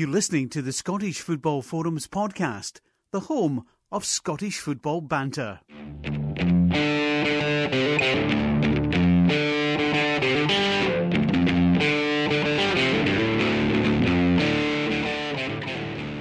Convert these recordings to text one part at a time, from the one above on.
You're listening to the Scottish Football Forums podcast, the home of Scottish football banter.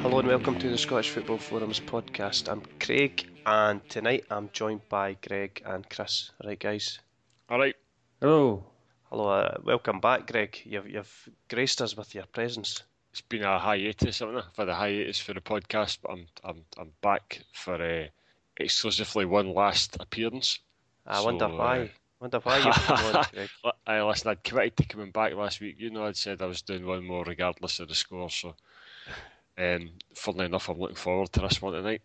Hello and welcome to the Scottish Football Forums podcast. I'm Craig, and tonight I'm joined by Greg and Chris. Right, guys. All right. Hello. Hello. Uh, welcome back, Greg. You've you've graced us with your presence. It's been a hiatus, haven't had a hiatus for the podcast, but I'm I'm I'm back for uh, exclusively one last appearance. I wonder why. uh, wonder why you've on, I listen. I'd committed to coming back last week. You know, I'd said I was doing one more regardless of the score. So, um, funnily enough, I'm looking forward to this one tonight.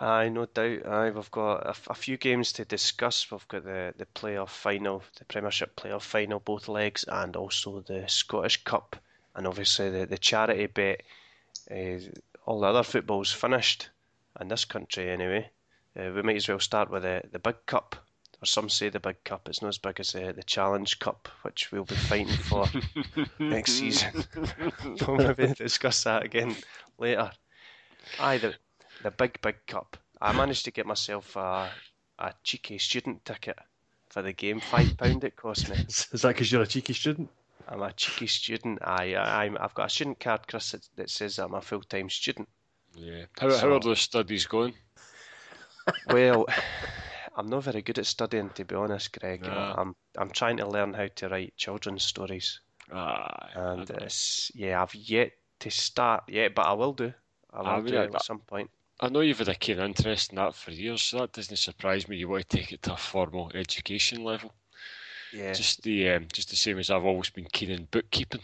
Aye, no doubt. Aye, we've got a, f- a few games to discuss. We've got the the playoff final, the Premiership playoff final, both legs, and also the Scottish Cup, and obviously the the charity bet. Uh, all the other football's finished in this country anyway. Uh, we might as well start with the the big cup, or some say the big cup. It's not as big as the the Challenge Cup, which we'll be fighting for next season. we'll maybe discuss that again later. Aye, the the big big cup. I managed to get myself a a cheeky student ticket for the game. Five pound it cost me. Is that because you're a cheeky student? I'm a cheeky student. I, I I'm I've got a student card, Chris, that, that says I'm a full time student. Yeah. How, how are those studies going? Well, I'm not very good at studying, to be honest, Greg. Nah. I'm I'm trying to learn how to write children's stories, Ah, and it's, yeah, I've yet to start yet, but I will do. I will do it at some point. I know you've had a keen interest in that for years, so that doesn't surprise me. You want to take it to a formal education level. Yeah. Just the um, just the same as I've always been keen in bookkeeping.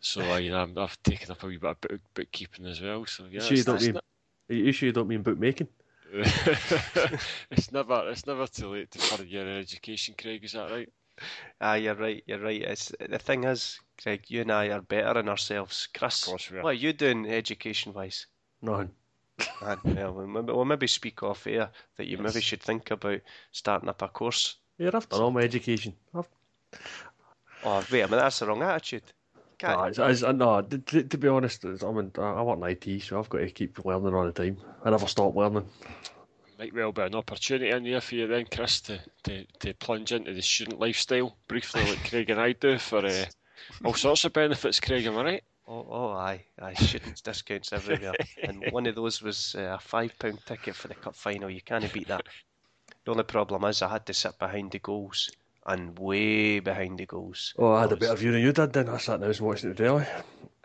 So I, you know, I'm- I've taken up a wee bit of book, bookkeeping as well. So yeah, you sure you don't mean, are you sure you don't mean bookmaking? it's never it's never too late to further your education, Craig. Is that right? Ah, you're right. You're right. It's the thing is, Craig. you and I are better in ourselves. Chris, Of course we are. what are you doing education wise? None. well, we'll maybe, speak off air that you maybe should think about starting up a course. Yeah, I've done all my education. I've, Oh, wait a minute, that's the wrong attitude. Can't- no, it's, it's, uh, no, to, to, to be honest, I'm in, I work in IT, so I've got to keep learning all the time. I never stop learning. Might well be an opportunity in there for you then, Chris, to, to, to plunge into the student lifestyle briefly, like Craig and I do, for uh, all sorts of benefits. Craig, am I right? Oh, oh, aye, aye, students discounts everywhere, and one of those was uh, a five pound ticket for the cup final. You can't beat that. The only problem is I had to sit behind the goals and way behind the goals. Oh, I had a better view than you did. Then I sat down and watching the telly.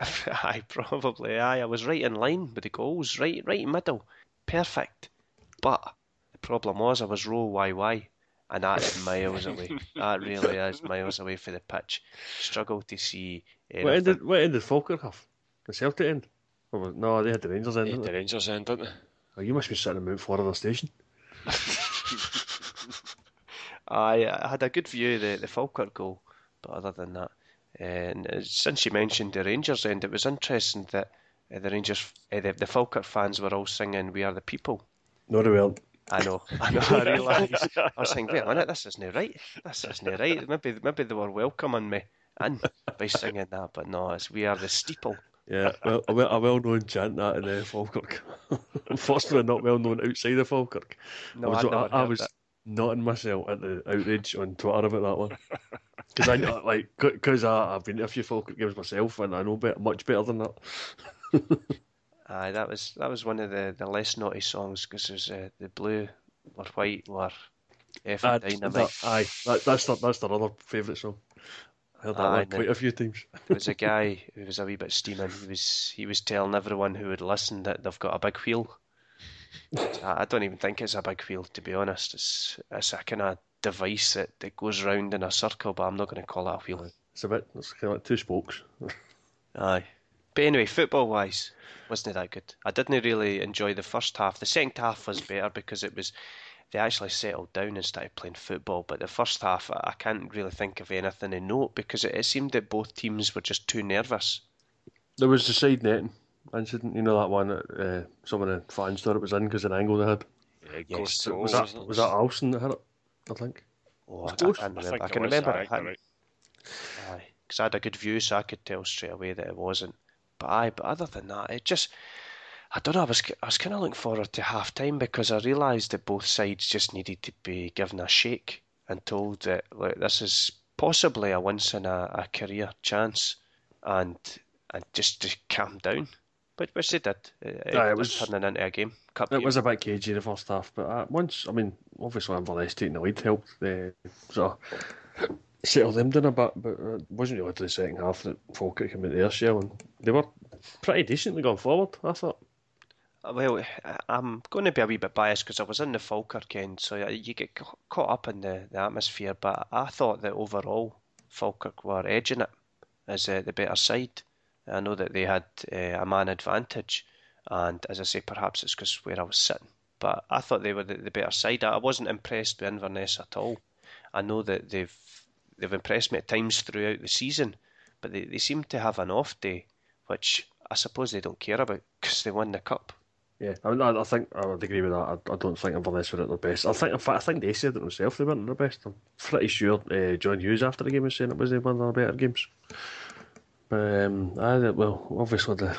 Aye, probably. Aye, I was right in line with the goals, right, right in middle, perfect. But the problem was I was row YY, and that is miles away. That really is miles away for the pitch. Struggle to see What anything. ended? What ended Falkirk have? The Celtic end? Or was- no, they had the Rangers end. Yeah, didn't the? Rangers end, didn't they? Oh, you must be sitting in Mount Florida station. Aye, I had a good view of the, the Falkirk goal, but other than that, and uh, since you mentioned the Rangers end, it was interesting that uh, the Rangers, uh, the, the Falkirk fans were all singing "We Are the People." No, they weren't. I know, I know, I realise. I was thinking, wait a minute, this isn't right. This isn't right. Maybe, maybe they were welcoming me in by singing that, but no, it's "We Are the Steeple." Yeah, well, a well, a well-known chant that in uh, Falkirk. Unfortunately, not well known outside of Falkirk. No, I was, I, I was that. myself at the outrage on Twitter about that one. Because I know, like, because I've been to a few Falkirk games myself, and I know better, much better than that. Aye, that was that was one of the, the less naughty songs because there's uh, the blue or white or F Uh, dynamite. that- aye, that, that's the, that's their other favourite song. Heard that one quite a few times. There was a guy who was a wee bit steaming. He was he was telling everyone who would listen that they've got a big wheel. I I don't even think it's a big wheel, to be honest. It's it's a kind of device that, that goes round in a circle, but I'm not going to call it a wheel. It's a bit, it's kind of like two spokes. Aye. But anyway, football wise, wasn't it that good? I didn't really enjoy the first half. The second half was better because it was they actually settled down and started playing football. But the first half, I I can't really think of anything in note because it, it seemed that both teams were just too nervous. There was the side netting incident, you know that one that uh, some of the fans thought it was in because of the angle they had. Yeah, it Yes, goes so Was goal, that isn't it? was that Alston that had it? I think. Oh, I, I close. can't I remember. think I it can remember aye, it hadn't. correct. Because I had a good view, so I could tell straight away that it wasn't. But aye, but other than that, it just I don't know. I was I was kind of looking forward to half time because I realised that both sides just needed to be given a shake and told that look, this is possibly a once in a, a career chance, and and just to calm down. But which they did. It, Aye, it was- was turning into a game. Cup It game. was a bit cagey the first half, but uh, once, I mean, obviously Inverness taking the lead helped. Uh, so settle them down a bit, but uh, it wasn't really to the second half that Falkirk came into their shell, and they were pretty decently going forward. I thought. Well, I'm going to be a wee bit biased because I was in the Falkirk end, so you get caught up in the, the atmosphere. But I thought that overall, Falkirk were edging it as uh, the better side. I know that they had uh, a man advantage, and as I say, perhaps it's because where I was sitting. But I thought they were the, the better side. I I wasn't impressed with Inverness at all. I know that they've they've impressed me at times throughout the season, but they, they seem to have an off day, which I suppose they don't care about because they won the cup. Yeah, I, mean, I, I think I would agree with that. I, I don't think Inverness were at their best. I think, in fact, I think they said it themselves. They weren't at their best. I'm pretty sure uh, John Hughes after the game was saying it was they one of their better games. Um, I, well, obviously the,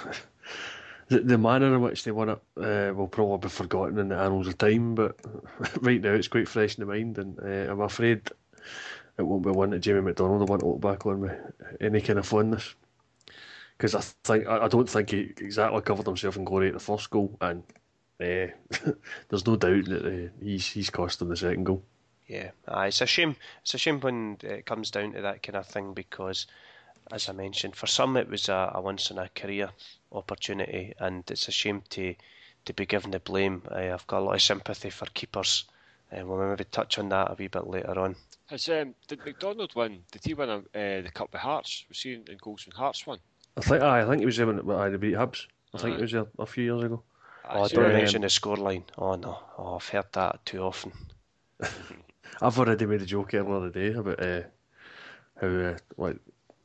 the the manner in which they won it uh, will probably be forgotten in the annals of time. But right now it's quite fresh in the mind, and uh, I'm afraid it won't be one that Jamie McDonald will want to look back on with any kind of fondness because I think I I don't think he exactly covered himself in glory at the first goal, and uh, there's no doubt that uh, he's he's cost him the second goal. Yeah, aye, it's a shame. It's a shame when it comes down to that kind of thing because, as I mentioned, for some it was a, a once in a career opportunity, and it's a shame to to be given the blame. Uh, I've got a lot of sympathy for keepers. Uh, we'll maybe touch on that a wee bit later on. Has um, did McDonald win? Did he win a, uh, the cup with Hearts? We've seen in goals when Hearts won? I think aye, I think he was there when when they beat Hibs. I think Aye. he was there a few years ago. Oh, so, don't um, mention the scoreline. Oh no, oh, I've heard that too often. I've already made a joke earlier today about uh, how uh, like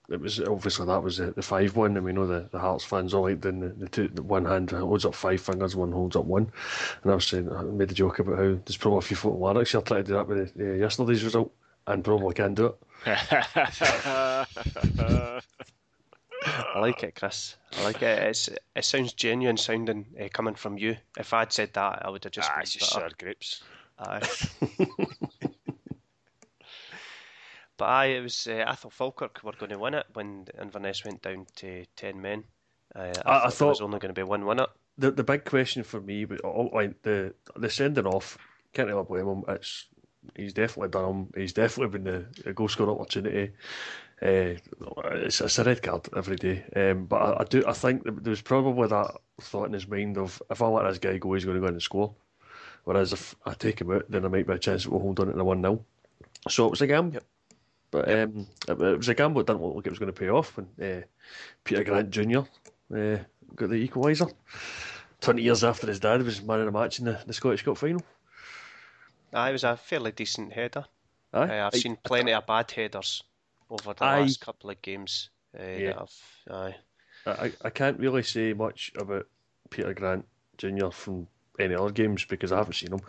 it was obviously that was the, the five one, and we know the, the Hearts fans all like doing the, the two the one hand holds up five fingers, one holds up one, and I was saying I made a joke about how there's probably a few foot Larricks here trying to do that with the, the, yesterday's result, and probably can't do it. I like it, Chris. I like it. It's, it sounds genuine sounding uh, coming from you. If I'd said that, I would have just ah, been it's just bitter. sour grapes. Aye. but aye, it was. Uh, I thought Falkirk were going to win it when Inverness went down to ten men. Uh, I, I thought, there was only going to be one winner. the the big question for me, but all, like the the sending off, can't really blame him. It's he's definitely done him. He's definitely been the, a goal scorer opportunity. Uh, it's, it's a red card every day. Um, but I, I do I think there was probably that thought in his mind of if I let this guy go, he's going to go in and score. Whereas if I take him out, then there might be a chance that we'll hold on to the one 0 So it was a gamble. Yep. But um, it, it was a gamble that didn't look like it was going to pay off when uh, Peter Grant Jr. Uh, got the equaliser. 20 years after his dad was man of the match in the, the Scottish Cup final. Aye, it was a fairly decent header. Aye. I've I- seen plenty of bad headers over the Aye. last couple of games. Uh, Yeah. aye. I, I can't really say much about Peter Grant Jr. from any other games because I haven't seen him.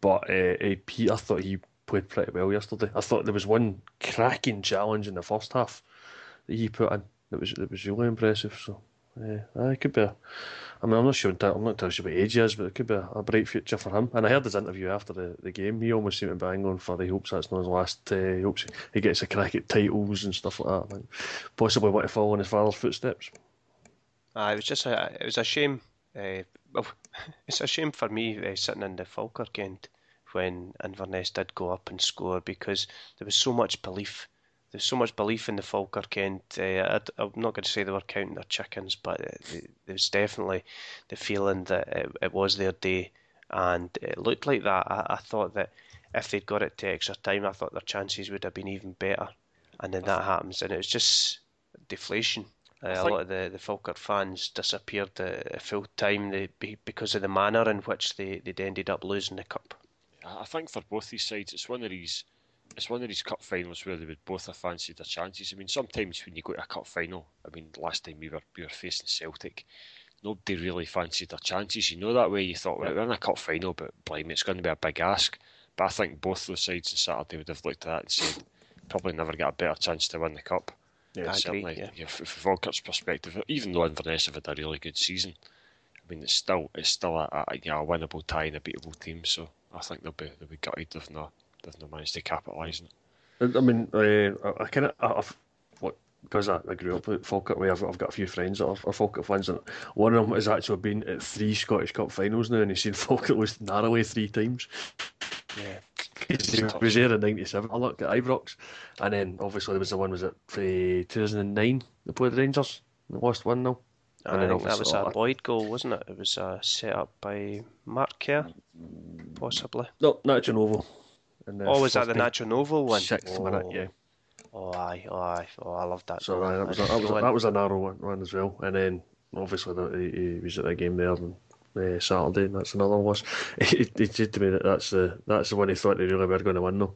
But uh, uh, Pete, I thought he played pretty well yesterday. I thought there was one cracking challenge in the first half that he put in that was that was really impressive. So uh, it could be. A, I mean, I'm not sure. I'm not sure what age he is, but it could be a, a bright future for him. And I heard his interview after the, the game. He almost seemed to bang on for. He hopes that's not his last. Uh, he hopes he gets a crack at titles and stuff like that. Like, possibly want to follow in his father's footsteps. Aye, it was just a, it was a shame. Uh, well, it's a shame for me uh, sitting in the Falkirk end when Inverness did go up and score because there was so much belief. There's so much belief in the Falkirk end. Uh, I'd- I'm not going to say they were counting their chickens, but uh, there was definitely the feeling that it, it was their day, and it looked like that. I, I thought that if they'd got it to extra time, I thought their chances would have been even better. And then that happens, and it was just deflation. Uh, a lot of the, the Falkirk fans disappeared at full time they, because of the manner in which they, they'd ended up losing the cup. I I think for both these sides, it's one of these. It's one of these cup finals where they would both have fancied their chances. I mean, sometimes when you go to a cup final, I mean, last time we were we were facing Celtic, nobody really fancied their chances. You know that way. You thought, well, we're in a cup final, but blimey, it's going to be a big ask. But I think both those sides on Saturday would have looked at that and said, probably never get a better chance to win the cup. Yeah, certainly. agree, yeah. from Falkirk's perspective, even though Inverness have had a really good season, I mean, it's still it's still a, a you know, a winnable tie and a beatable team. So I think they'll be they'll be gutted if not if not managed to capitalise on it. I I mean, uh, I, I kind of, I've, what, because I, I grew up at Falkirk way, I've, I've got a few friends that are, are Falkirk fans, and one of them has actually been at three Scottish Cup finals now, and he's seen Falkirk lose narrowly three times. Yeah. he was there in '97. I looked at Ibrox, and then obviously there was the one was it uh, 2009 they played the Rangers, they lost one 0 I And then think that was obviously- a Boyd goal, wasn't it? It was uh, set up by Mark Kerr, possibly. No, Nacho Novo. Oh, was that the 15th, Nacho Novo one? Sixth minute, yeah. Oh, aye, oh, aye. Oh, I loved that. So aye, that was a, that was a, that was a narrow one, one as well. And then obviously the, he, he was at the game there on uh, Saturday. And that's another loss. He, he said to me that that's the that's the one he thought they really were going to win though,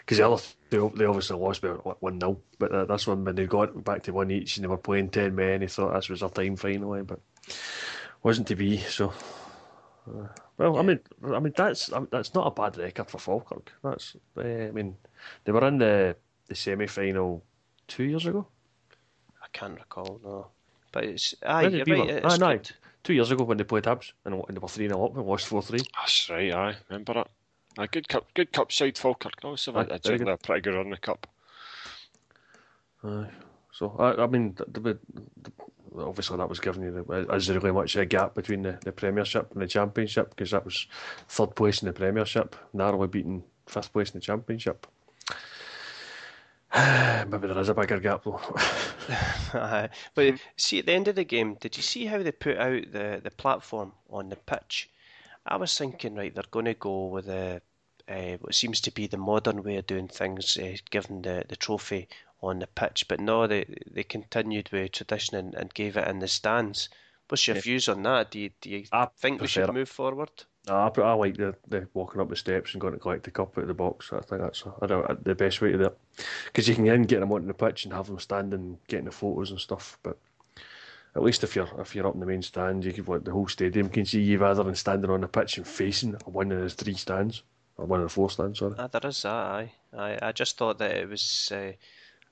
because the other they, they obviously lost by one 0 But that, that's one when they got back to one each and they were playing ten men. He thought this was their time finally, but wasn't to be. So. uh, well, I mean, I mean that's I mean, that's not a bad record for Falkirk. That's uh, I mean, they were in the the semi final two years ago. I can't recall, no. But it's aye, When you're did right. win? It's Ah, no, good. two years ago when they played Hibs and, and they were 3 0 up and lost 4 3. That's right, aye, remember it. A good cup, good cup side Falkirk. Also, Aye, a, very generally good. a pretty good run in the cup. So, I, I mean, the, the, the, obviously that was giving you the, is there really much a gap between the, the Premiership and the Championship because that was third place in the Premiership, narrowly beating fifth place in the Championship. Maybe there is a bigger gap though. But see, at the end of the game, did you see how they put out the, the platform on the pitch? I was thinking, right, they're going to go with the uh, what seems to be the modern way of doing things, uh, the, the trophy on the pitch. But no, they they continued with tradition and, and gave it in the stands. What's your Yeah. views on that? Do you, do you I think we should it. move forward? No, I, I like the, the walking up the steps and going to collect the cup out of the box. I think that's I don't, the best way to do it. Because you can then get them onto the pitch and have them standing, getting the photos and stuff. But at least if you're if you're up in the main stand, you can like the whole stadium can see you rather than standing on the pitch and facing one of the three stands or one of the four stands. Sorry. Ah, there is that. Aye, I I just thought that it was. Uh,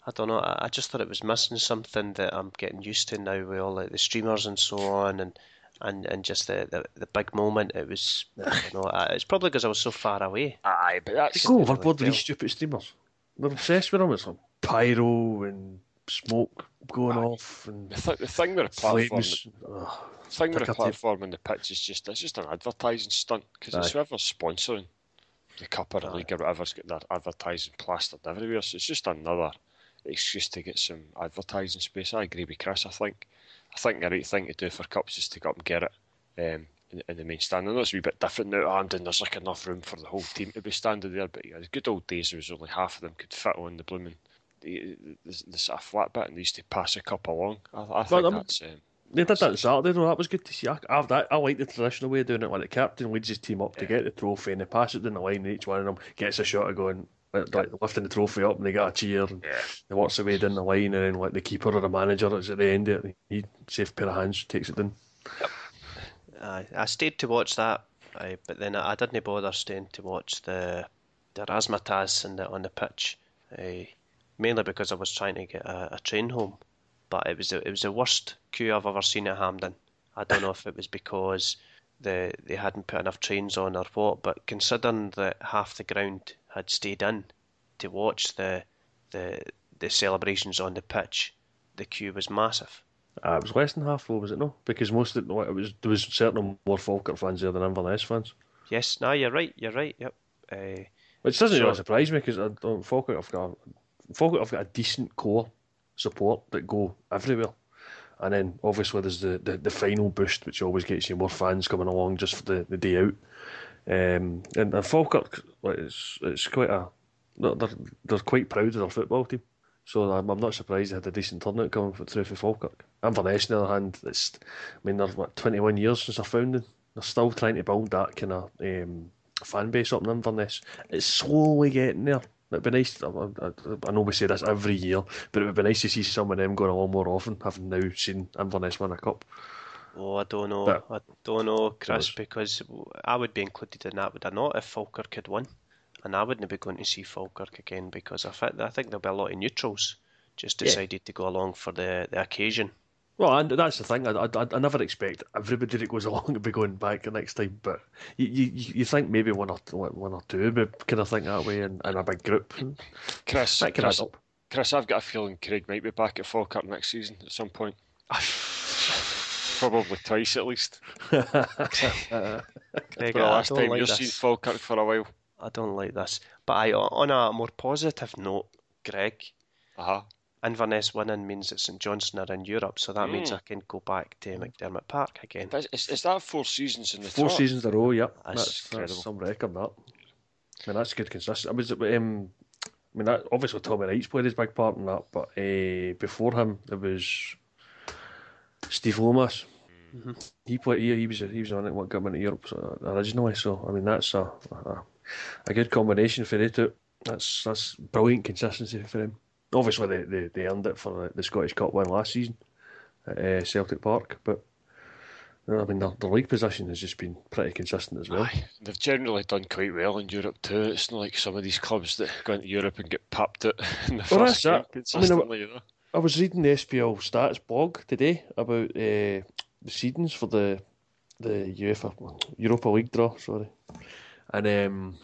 I don't know. I I just thought it was missing something that I'm getting used to now with all like the streamers and so on, and and, and just the, the, the big moment. It was. I don't know. It's probably because I was so far away. Aye, but that's They go really overboard with these stupid streamers. They're obsessed with them. It's like pyro and smoke going off and the, th- the thing with a platform. flames. Ugh. The thing with a the- platform and the pitch is just it's just an advertising stunt because it's whoever's sponsoring the cup or the league or whatever's got their advertising plastered everywhere. So it's just another excuse to get some advertising space. I agree with Chris. I think I think the right thing to do for cups is to go up and get it um, in, in the main stand. I know it's a wee bit different now, and there's like enough room for the whole team to be standing there. But yeah, the good old days, there was only half of them could fit on the blooming. The, the, the sort of flat bit and they used to pass a cup along. I, I think I'm- that's um, They did that on Saturday, though. That was good to see. I, I, that, I like the traditional way of doing it. When the captain leads his team up to get the trophy and they pass it down the line, and each one of them gets a shot of going, like, like lifting the trophy up, and they got a cheer, and Yeah. they walks away down the line, and then like the keeper or the manager is at the end of it. He safe pair of hands takes it down. Aye, I stayed to watch that, aye, but then I, I didn't bother staying to watch the the razzmatazz in the, on the pitch, aye, mainly because I was trying to get a, a train home. But it was the, it was the worst queue I've ever seen at Hampden. I don't know if it was because the they hadn't put enough trains on or what, but considering that half the ground had stayed in to watch the the the celebrations on the pitch, the queue was massive. Uh, it was less than half, though, was it no? Because most of it, it was there was certainly more Falkirk fans there than Inverness fans. Yes, no, you're right, you're right. Yep. Uh, Which doesn't So- really surprise me because Falkirk have got Falkirk have got a decent core support that go everywhere, and then obviously there's the, the, the final boost which always gets you more fans coming along just for the, the day out. Um, and, and Falkirk, like, it's it's quite a they're they're- quite proud of their football team. So I'm, I'm not surprised they had a decent turnout coming through for Falkirk. Inverness, on the other hand, it's I mean they're what 21 years since their founding. They're still trying to build that kind of um, fan base up in Inverness. It's slowly getting there. It'd be nice. I, I know we say this every year, but it would be nice to see some of them going along more often, having now seen Inverness win a cup. Oh, I don't know. But- I don't know, Chris, because I would be included in that, would I not, if Falkirk had won? And I wouldn't be going to see Falkirk again because I think, I think there'll be a lot of neutrals just Yeah. decided to go along for the, the occasion. Well, and that's the thing. I, I, I never expect everybody that goes along to be going back the next time, but you, you, you think maybe one or one or two would kind of think that way in, in a big group. Chris, Chris. Chris, I've got a feeling Craig might be back at Falkirk next season at some point. Probably twice at least. Craig, For the I last don't time like you've this. seen Falkirk for a while. I don't like this. But I, on a more positive note, Greg, Uh-huh. Inverness winning means that St Johnstone are in Europe, so that means Mm. I can go back to McDiarmid Park again. Is, is, is that four seasons in the Four top? seasons in a row, yep. That's That's, that's, some record, that. I mean, that's good consistency. I was, um, I mean, that, obviously Tommy Wright's played his big part in that, but uh, before him, it was Steve Lomas. He played. He, he was he was on it. What got him into Europe so, originally? So I mean, that's a, a a good combination for the two. That's that's brilliant consistency for him. Obviously, they, they, they earned it for the, Scottish Cup win last season at uh, Celtic Park, but I mean, the, the league position has just been pretty consistent as well. Aye, they've generally done quite well in Europe too. It's not like some of these clubs that go into Europe and get papped out in the Well, first that's game it. I mean, you know. I was reading the SPL stats blog today about uh, the seedings for the the UEFA Europa League draw. Sorry, and um,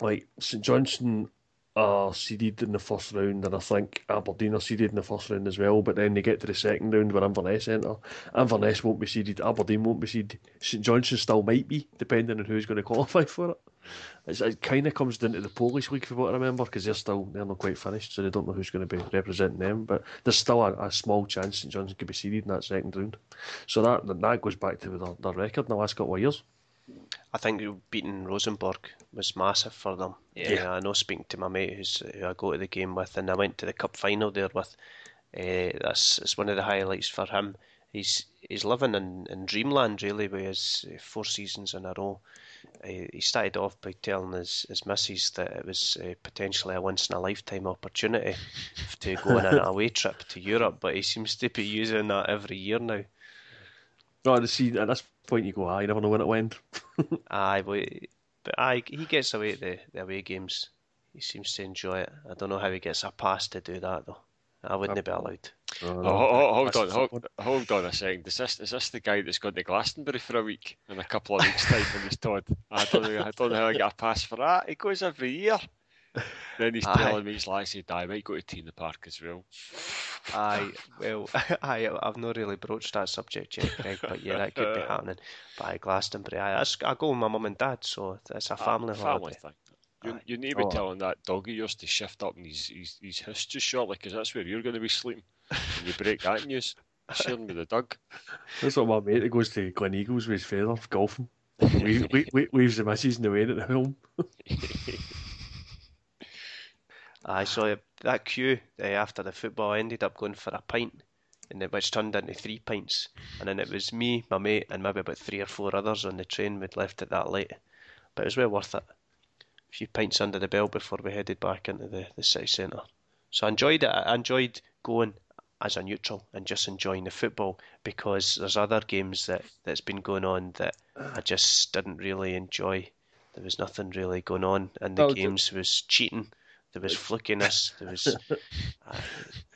like St Johnstone are seeded in the first round, and I think Aberdeen are seeded in the first round as well. But then they get to the second round where Inverness enter. Inverness won't be seeded. Aberdeen won't be seeded. St Johnstone still might be, depending on who's going to qualify for it. It's, it kind of comes down to the Polish league, for what I remember, because they're still they're not quite finished, so they don't know who's going to be representing them. But there's still a, a small chance St Johnstone could be seeded in that second round. So that that goes back to their, their record in the last couple of years. I think beating Rosenborg was massive for them. Yeah. Uh, I know speaking to my mate who's who I go to the game with, and I went to the cup final there with. Uh, that's it's one of the highlights for him. He's he's living in, in dreamland really with his uh, four seasons in a row. Uh, he started off by telling his, his missus that it was uh, potentially a once in a lifetime opportunity to go on an away trip to Europe, but he seems to be using that every year now. No, the see at this point you go, ah, you never know when it went. Aye, but, but aye, he gets away at the, the away games. He seems to enjoy it. I don't know how he gets a pass to do that though. I wouldn't be allowed. Oh, ho- hold on, hold, hold on a second. Is this is this the guy that's gone to Glastonbury for a week in a couple of weeks' time when he's told? I don't know. I don't know how I get a pass for that. He goes every year. Then he's Aye. telling me he's like, I said, I might go to T in the Park as well. Aye, well, aye, I've not really broached that subject yet, Greg, but yeah, that could be happening. But aye, Glastonbury, aye, that's, I go with my mum and dad, so it's a family Ah, holiday. thing. You, Aye. you need to be Oh. telling that dog of yours to shift up in his, his, his history shortly because that's where you're going to be sleeping. When you break that news, sharing with the dog. That's what my mate that goes to Gleneagles with his feather golfing. Wave, wave, wave, waves the missus in the way at the helm. Aye, saw that queue uh, after the football ended up going for a pint, and it, which turned into three pints. And then it was me, my mate, and maybe about three or four others on the train. We'd left it that late, but it was well worth it. A few pints under the belt before we headed back into the, the city centre. So I enjoyed it. I enjoyed going as a neutral and just enjoying the football because there's other games that that's been going on that I just didn't really enjoy. There was nothing really going on in the games. Was cheating. There was flickiness. There was uh,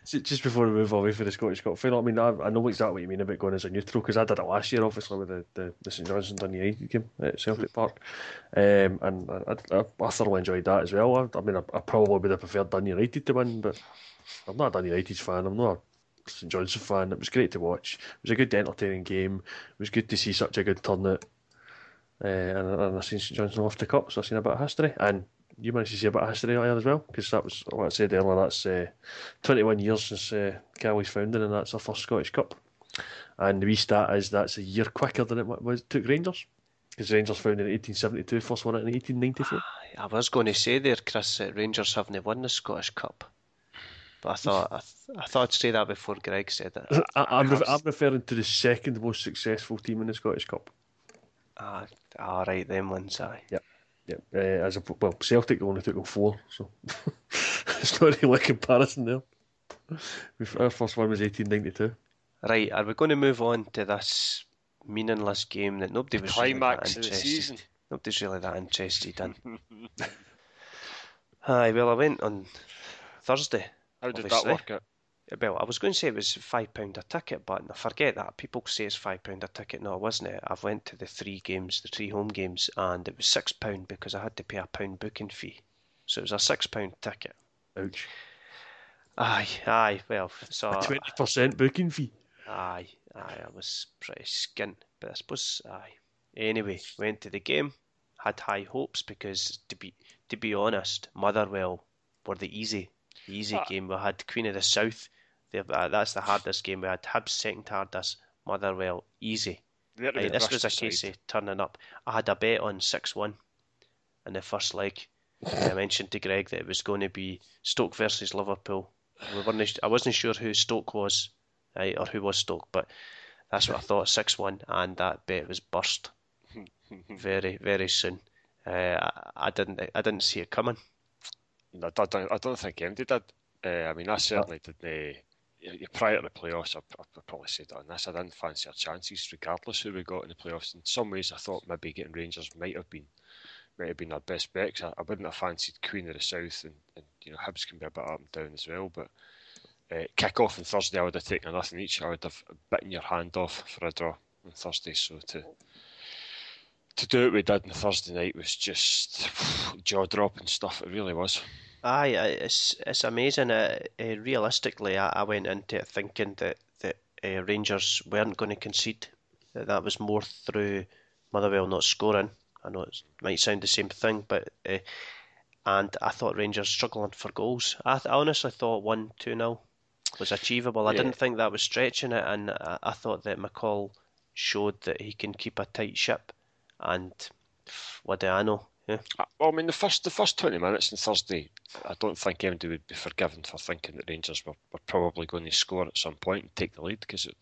Just before we move away from the Scottish Cup final, I mean, I, I know exactly what you mean about going as a neutral because I did it last year, obviously, with the, the, the St Johnstone Dundee United game at Celtic Park. Um, and I, I, I thoroughly enjoyed that as well. I, I mean, I, I probably would have preferred Dundee United to win, but I'm not a Dundee United fan. I'm not a St Johnstone fan. It was great to watch. It was a good, entertaining game. It was good to see such a good turnout. Uh, and, and I've seen St Johnstone off the cup, so I've seen a bit of history. And you managed to see a bit of history earlier as well, because that was like I said earlier. That's uh, 21 years since uh, Caley's founding, and that's our first Scottish Cup. And the wee stat is that's a year quicker than it was took Rangers, because Rangers founded in 1872, first won it in 1894. I was going to say there, Chris, that Rangers haven't won the Scottish Cup. But I thought I, th- I thought I'd say that before Greg said it. I, I'm, re- I'm referring to the second most successful team in the Scottish Cup. Ah, ah, right, them ones, aye. Yeah, uh, as a well, Celtic only took them four, so it's not really a comparison there. Our first one was 1892. Right, are we going to move on to this meaningless game that nobody was Climax really of that the interested? season. Nobody's really that interested in. Aye, well, I went on Thursday. How did Obviously. that work out? Well, I was going to say it was five pound a ticket, but I forget that. People say it's five pound a ticket. No, it wasn't it. I've went to the three games, the three home games, and it was six pound because I had to pay a pound booking fee. So it was a six pound ticket. Ouch. Aye, aye. Well, so A twenty percent booking fee. aye, aye. I was pretty skint, but I suppose aye. Anyway, went to the game, had high hopes because to be to be honest, Motherwell were the easy, easy Ah. game. We had Queen of the South. Uh, that's the hardest game. We had Hibs second hardest. Motherwell easy. They're to Aye, get this was a case of turning up. I had a bet on six one in the first leg. I mentioned to Greg that it was going to be Stoke versus Liverpool. We weren't, I wasn't sure who Stoke was, right, or who was Stoke, but that's what I thought. Six one, and that bet was burst very, very soon. Uh, I, I didn't, I didn't see it coming. No, I don't, I don't think anybody did. Uh, I mean, I certainly didn't. Prior to the playoffs, I, I probably said on this. I didn't fancy our chances, regardless who we got in the playoffs. In some ways, I thought maybe getting Rangers might have been might have been our best bet. 'cause I, I wouldn't have fancied Queen of the South, and, and you know Hibs can be a bit up and down as well. But uh, kick off on Thursday, I would have taken nothing each. I would have bitten your hand off for a draw on Thursday. So to to do what we did on Thursday night was just jaw dropping stuff. It really was. Aye, it's it's amazing. Uh, uh, realistically, I, I went into it thinking that that uh, Rangers weren't going to concede. That that was more through Motherwell not scoring. I know it might sound the same thing, but uh, and I thought Rangers struggling for goals. I, th- I honestly thought one two nil was achievable. I Yeah. didn't think that was stretching it, and I, I thought that McCall showed that he can keep a tight ship. And what do I know? Yeah. Uh, Well, I mean, the first the first twenty minutes on Thursday, I don't think anybody would be forgiven for thinking that Rangers were, were probably going to score at some point and take the lead because, I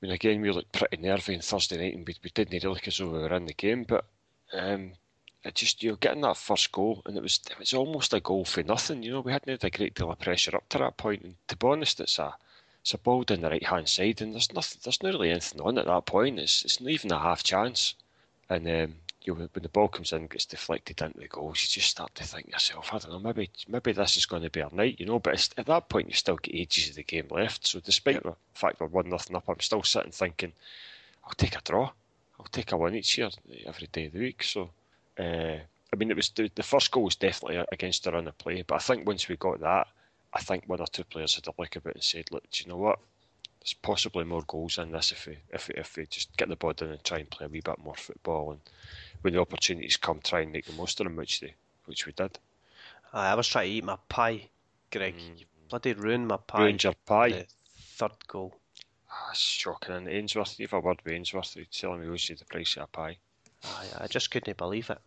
mean, again, we looked pretty nervy on Thursday night and we, we didn't really though we were in the game. But um, it just you know getting that first goal and it was it was almost a goal for nothing. You know, we hadn't had a great deal of pressure up to that point, and to be honest, it's a it's a ball down the right hand side, and there's nothing there's not really anything on at that point. It's it's not even a half chance. And um, you know, when the ball comes in, and gets deflected into the goals, you just start to think to yourself, I don't know, maybe maybe this is going to be our night, you know. But it's, at that point, you still get ages of the game left. So despite the fact we're one nothing up, I'm still sitting thinking, I'll take a draw. I'll take a win each year, every day of the week. So, uh, I mean, it was the, the first goal was definitely against the run of play, but I think once we got that, I think one or two players had a look at it and said, look, do you know what? There's possibly more goals in this if we if we, if we just get the ball in and try and play a wee bit more football and when the opportunities come, try and make the most of them, which they which we did. I was trying to eat my pie, Greg. You bloody ruined my pie. Ruined your pie. The third goal. Ah, shocking. And Ainsworth, you've a word with Ainsworth, telling me you the price of a pie. I, I just couldn't believe it.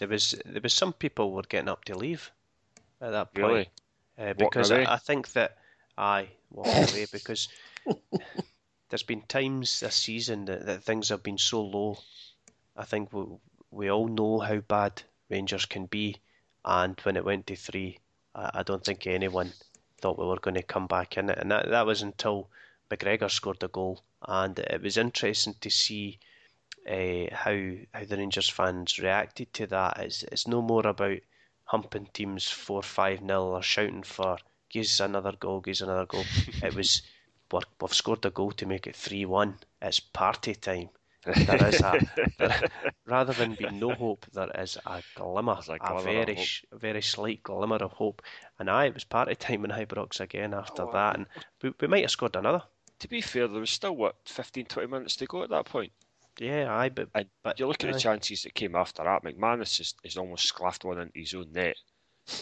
There was there was some people were getting up to leave at that point Really? uh, because? I, I think that I walked away because there's been times this season that, that things have been so low. I think we, we all know how bad Rangers can be, and when it went to three, I, I don't think anyone thought we were going to come back in it, and that that was until McGregor scored a goal, and it was interesting to see uh, how how the Rangers fans reacted to that. It's it's no more about humping teams four five nil or shouting for gives another goal, gives another goal. it was we're, we've scored a goal to make it three one. It's party time. There is a there, rather than be no hope, there is a glimmer, There's a a, glimmer of very sh- very slight glimmer of hope. And aye, it was party time in Ibrox again after Oh, that, and we, we might have scored another. To be fair, there was still, what, 15, 20 minutes to go at that point. Yeah, aye, but And But, you look at the chances that came after that. McManus has, has almost sclaffed one into his own net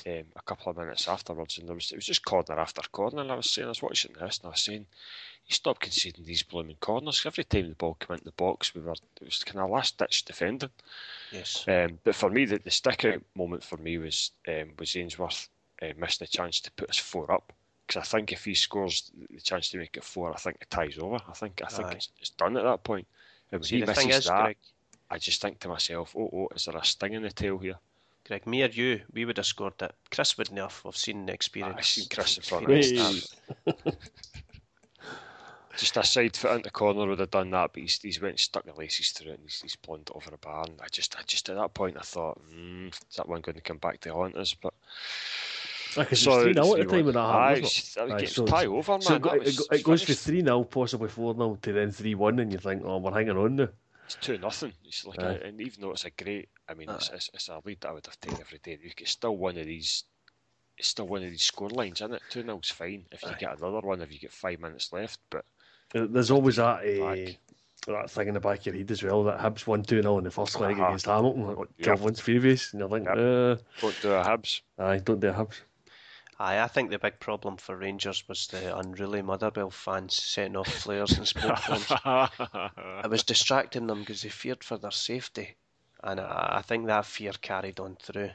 um, a couple of minutes afterwards, and there was it was just corner after corner. And I was saying, I was watching this, and I was saying, you stop conceding these blooming corners. Every time the ball came into the box, we were it was kind of last ditch defending. yes, Um, but for me, the, the stick out moment for me was um, was Ainsworth uh, missing a chance to put us four up. Because I think if he scores the chance to make it four, I think the tie's over. I think I think Aye. it's, it's done at that point. And when See, he the misses thing is, that, Greg, I just think to myself, oh, oh, is there a sting in the tail here? Greg, me or you, we would have scored it. Chris wouldn't have. We've seen the experience. I've seen Chris in front of seen us. that. Just a side foot into corner would have done that, but he's, he's went and stuck the laces through it and he's, he's blundered over a bar. And I just, I just at that point, I thought, mm, is that one going to come back to haunt us? But Because so, 3 0 at the time when that happened. Aye, it? Aye, so tie over, man. So it, was, it, it goes for 3 0, possibly 4 0 to then 3 1, and you think, oh, we're hanging on now. It's 2 nothing. It's like, a, and even though it's a great, I mean, it's, it's, it's, a lead that I would have taken every day. It's still one of these. It's still one of these score lines, isn't it? 2 0's fine if you Aye. get another one, if you get five minutes left. But there's always that uh, that thing in the back of your head as well that Hibs won 2 0 in the 1st leg uh-huh. against Hamilton, like yep. 12 months previous. And you're like, yep. uh, don't do a Hibs. Aye, don't do a Hibs. Aye, I think the big problem for Rangers was the unruly Motherwell fans setting off flares and smoke bombs. it was distracting them because they feared for their safety, and I, I think that fear carried on through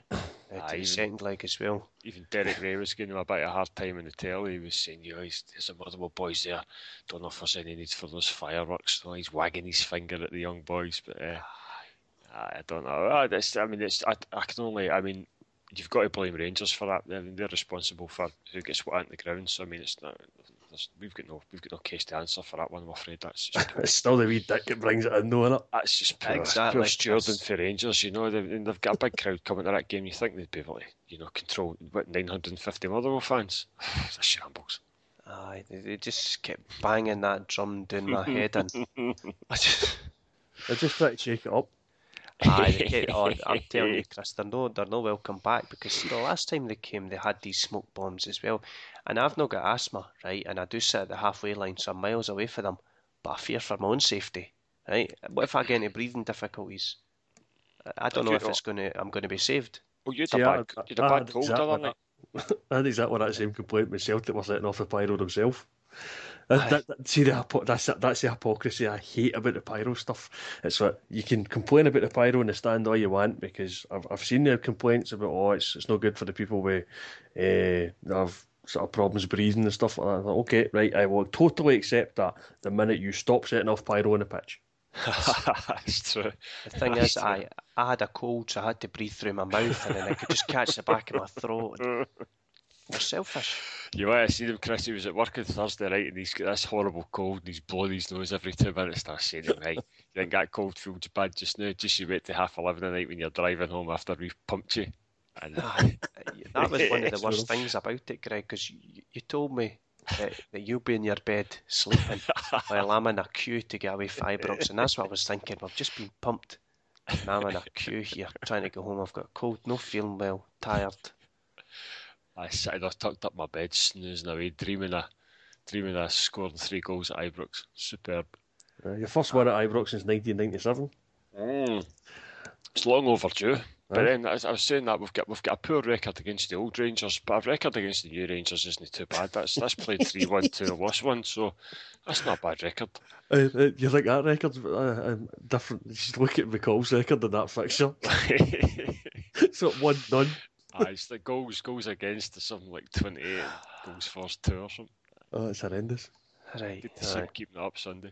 uh, the second leg as well. Even Derek Ray was giving him a bit of a hard time in the telly. He was saying, "You know, there's a Motherwell boys there. Don't know if there's any need for those fireworks." So he's wagging his finger at the young boys, but uh, I don't know. I, I mean, it's I, I can only. I mean, you've got to blame Rangers for that. They're, they're responsible for who gets what on the ground. So I mean, it's not. We've got no, we've got no case to answer for that one. I'm afraid that's just. it's still the wee dick that brings it in, though, isn't it? That's just pure, exactly. pure stewarding for Rangers. You know, they've, they've got a big crowd coming to that game. You think they'd be able to, you know, control what 950 Motherwell fans? it's a shambles. Aye, they, they just kept banging that drum down my head, and I just. They're just trying to shake it up. Aye, oh, I'm telling you, Chris, they're no, they're no welcome back because see, the last time they came, they had these smoke bombs as well, and I've not got asthma, right, and I do sit at the halfway line, so I'm miles away from them, but I fear for my own safety, right. What if I get any breathing difficulties? I don't know if it's going to, I'm going to be saved. Oh, you had a bad, you had a bad cold, exactly I had exactly that same complaint myself that was letting off the pyro himself. That, that, that, see the that's that's the hypocrisy I hate about the pyro stuff. It's what you can complain about the pyro in the stand all you want because I've I've seen their complaints about oh it's it's no good for the people with uh, have sort of problems breathing and stuff like that. Like, okay, right, I will totally accept that the minute you stop setting off pyro on the pitch. That's true. The thing That's is, true. I I had a cold, so I had to breathe through my mouth, and then I could just catch the back of my throat. And... They're selfish. You want to see them, Chris? He was at work on Thursday night and he's got this horrible cold and he's blowing his nose every two minutes. And I said, right, you think that cold feels bad just now? Just you wait to half 11 at night when you're driving home after we've pumped you. And that was one of the worst things about it, Greg, because you, you told me that, that you'll be in your bed sleeping while I'm in a queue to get away Ibrox, and that's what I was thinking. I've just been pumped, and I'm in a queue here trying to go home. I've got a cold, no feeling well, tired. I sat there tucked up my bed, snoozing away, dreaming of dreaming of scoring three goals at Ibrox. Superb. Uh, your first one at Ibrox since 1997. Mm. It's long overdue. But then, as I was saying that we've got we've got a poor record against the old Rangers, but a record against the new Rangers isn't too bad. That's that's played three one two lost one, so that's not a bad record. Uh, uh, you think that record's uh, um, different? Just look at McCall's record in that fixture. so one none. Aye, it's the goals goals against something like 28 goals first two or something. Oh, it's horrendous. Right. Good to see keeping it up Sunday.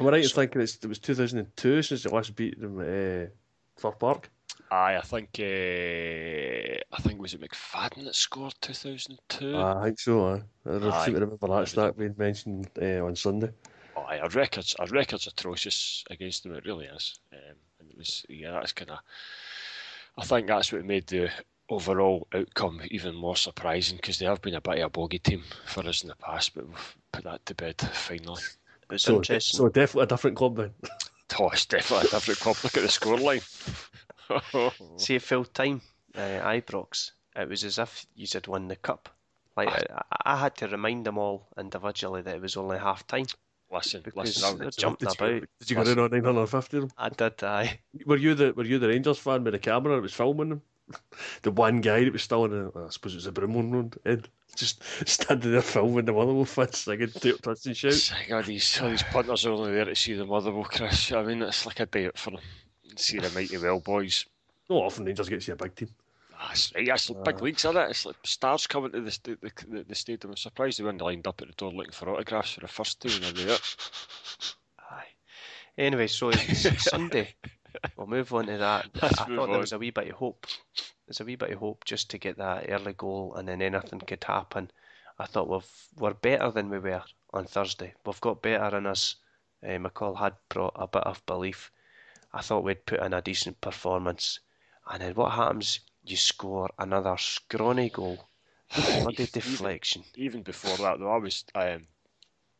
Am I right in thinking it was 2002 since they last beat them at uh, Fir Park? Aye, I think uh, I think was it McFadden that scored 2002. I think so. Aye. I seem to remember that stat being mentioned uh, on Sunday. Oh, aye, our records our records atrocious against them. It really is. Um, and it was yeah, that's kind of. I think that's what made the overall outcome even more surprising because they have been a bit of a bogey team for us in the past, but we've put that to bed finally. It's so, interesting. So definitely a different club then. Oh, it's definitely a different club. Look at the scoreline. See, at full time, uh, Ibrox, it was as if you had won the cup. Like I, I, had to remind them all individually that it was only half time. Listen, because listen, they jumped did about. You, did you go in on 950 them? I did, aye. Were you the Were you the Rangers fan with the camera that was filming them? the one guy that was still in it, I suppose it was a Broomloan Road, Ed, just standing there filming the Motherwell fans singing Tape Twist and Shout. God, these, these punters are only there to see the Motherwell, Chris. I mean, it's like a day out for them. See the mighty well boys. No, often they just get to see a big team. That's right, that's uh, big leagues, isn't it? It's like stars coming to the, the, the, the stadium. I'm surprised they weren't lined up at the door looking for autographs for the first two, and they're there. Aye. Anyway, so it's Sunday. We'll move on to that. Let's I thought on. there was a wee bit of hope. There's a wee bit of hope just to get that early goal, and then anything could happen. I thought we've, we're better than we were on Thursday. We've got better in us. Uh, McCall had brought a bit of belief. I thought we'd put in a decent performance. And then what happens? You score another scrawny goal Bloody deflection. Even, before that, though, I was. Um,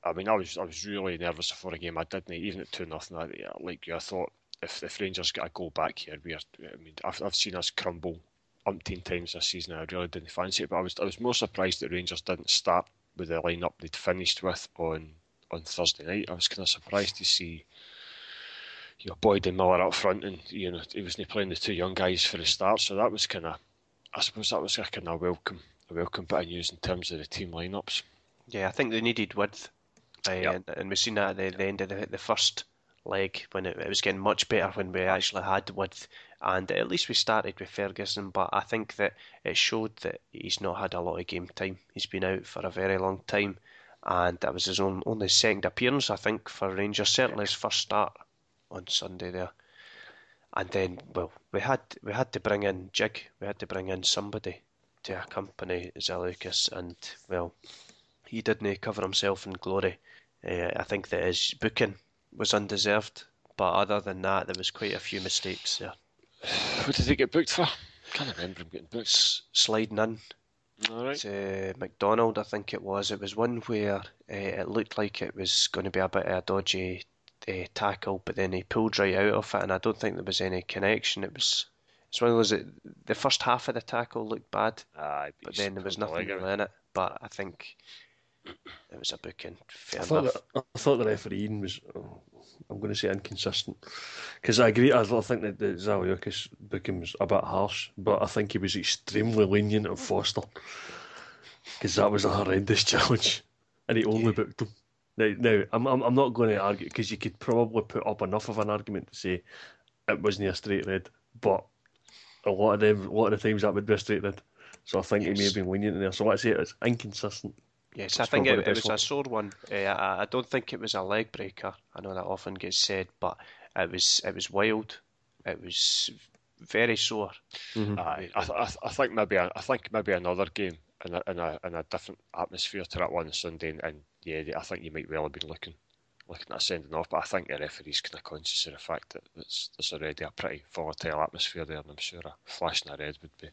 I mean, I was I was really nervous before the game. I didn't even at two nothing. Like you, I thought if if Rangers get a goal back here, we are. I mean, I've, I've seen us crumble umpteen times this season. I really didn't fancy it, but I was I was more surprised that Rangers didn't start with the lineup they'd finished with on on Thursday night. I was kind of surprised to see you know Boyd and Miller up front, and you know he wasn't playing the two young guys for the start. So that was kind of, I suppose that was a kind of welcome a welcome bit of news in terms of the team lineups. Yeah, I think they needed width, uh, yep. and, and we've seen that at the, the end of the, the first leg when it, it was getting much better when we actually had width and at least we started with Ferguson. But I think that it showed that he's not had a lot of game time. He's been out for a very long time, and that was his own only second appearance, I think, for Rangers. Certainly his first start on Sunday there. And then, well, we had we had to bring in Jig. We had to bring in somebody to accompany Zaliukas, and well, he didn't cover himself in glory. Uh, I think that his booking was undeserved, but other than that, there was quite a few mistakes there. What did he get booked for? Can't remember him getting booked. S- sliding in. All right. To McDonald, I think it was. It was one where uh, it looked like it was going to be a bit of a dodgy uh, tackle, but then he pulled right out of it, and I don't think there was any connection. It was. It's one of those. The first half of the tackle looked bad, Aye, but then there was nothing in it. But I think it was a booking. Fair I thought, enough. that, I thought the refereeing was. Oh, I'm going to say inconsistent because I agree. I think that the Zaliukas booking was a bit harsh, but I think he was extremely lenient of Foster because that was a horrendous challenge, and he only yeah. booked him. Now, now I'm, I'm I'm not going to argue because you could probably put up enough of an argument to say it wasn't a straight red, but a lot of them, a lot of the times that would be a straight red. So I think yes. he may have been lenient in there. So let's say it's inconsistent. Yes, That's I think it, it was one. a sore one. Uh, I, I, don't think it was a leg breaker. I know that often gets said, but it was it was wild. It was very sore. Mm-hmm. I, I, I think maybe I think maybe another game in a, in a in a different atmosphere to that one Sunday, and, and yeah, I think you might well have been looking looking at sending off. But I think the referee's kind of conscious of the fact that there's, there's already a pretty volatile atmosphere there, and I'm sure a flashing a red would be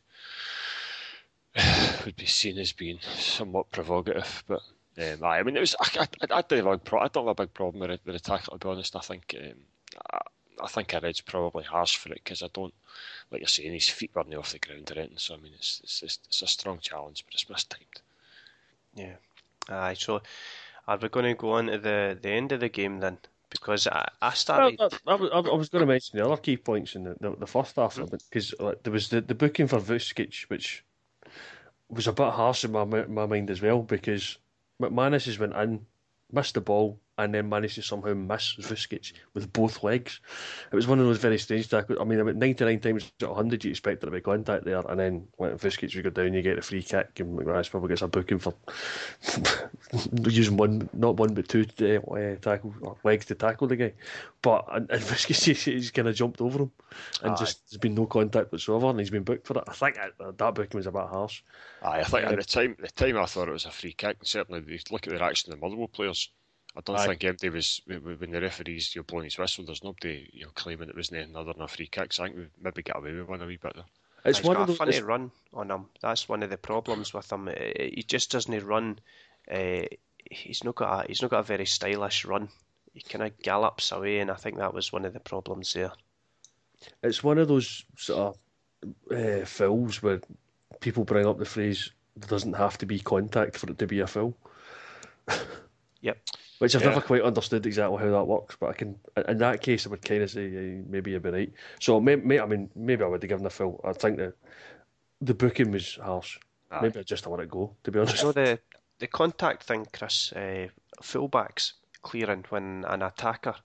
would be seen as being somewhat provocative. But um, I mean, it was. I, I, I, don't have a pro- I don't have a big problem with, it, with the tackle. To be honest, I think um, I, I think a red's probably harsh for it because I don't, like you're saying, his feet weren't off the ground or anything. So I mean, it's it's, it's, it's a strong challenge, but it's mistimed. Yeah. Aye. So, are we going to go on to the the end of the game then? Because I, I started. Well, I, I, I, was going to mention the other key points in the, the, the first half of it because like, there was the, the booking for Vuckic, which was a bit harsh in my my mind as well because McManus has went in, missed the ball, and then managed to somehow miss Vuckic with both legs. It was one of those very strange tackles. I mean, about 99 times out of 100 you expect there to be contact there, and then when Vuckic we go down, you get a free kick, and McManus probably gets a booking for using one, not one, but two uh, tackle legs to tackle the guy. But and, and Vuckic, he's kind of jumped over him, and Aye. just there's been no contact whatsoever, and he's been booked for it. I think that, that booking was a bit harsh. Aye, I think at the time, the time I thought it was a free kick, and certainly look at the reaction of the Motherwell players I don't Aye. think empty was when the referees you're blowing his whistle. There's nobody you know claiming it was anything other than a free kick. So I think we maybe get away with one a wee bit there. It's He's one got of the, a funny run on him. That's one of the problems with him. He just doesn't run. Uh, he's not got a, he's not got a very stylish run. He kind of gallops away, and I think that was one of the problems there. It's one of those sort of uh, fills where people bring up the phrase "there doesn't have to be contact for it to be a fill." Yep which I've yeah. never quite understood exactly how that works. But I can, in that case, I would kind of say yeah, maybe you'd be right. So, may, may, I mean, maybe I would have given a fill. I think the the booking was harsh. Aye. Maybe I just let it go. To be honest, so the the contact thing, Chris, uh, fullbacks clearing when an attacker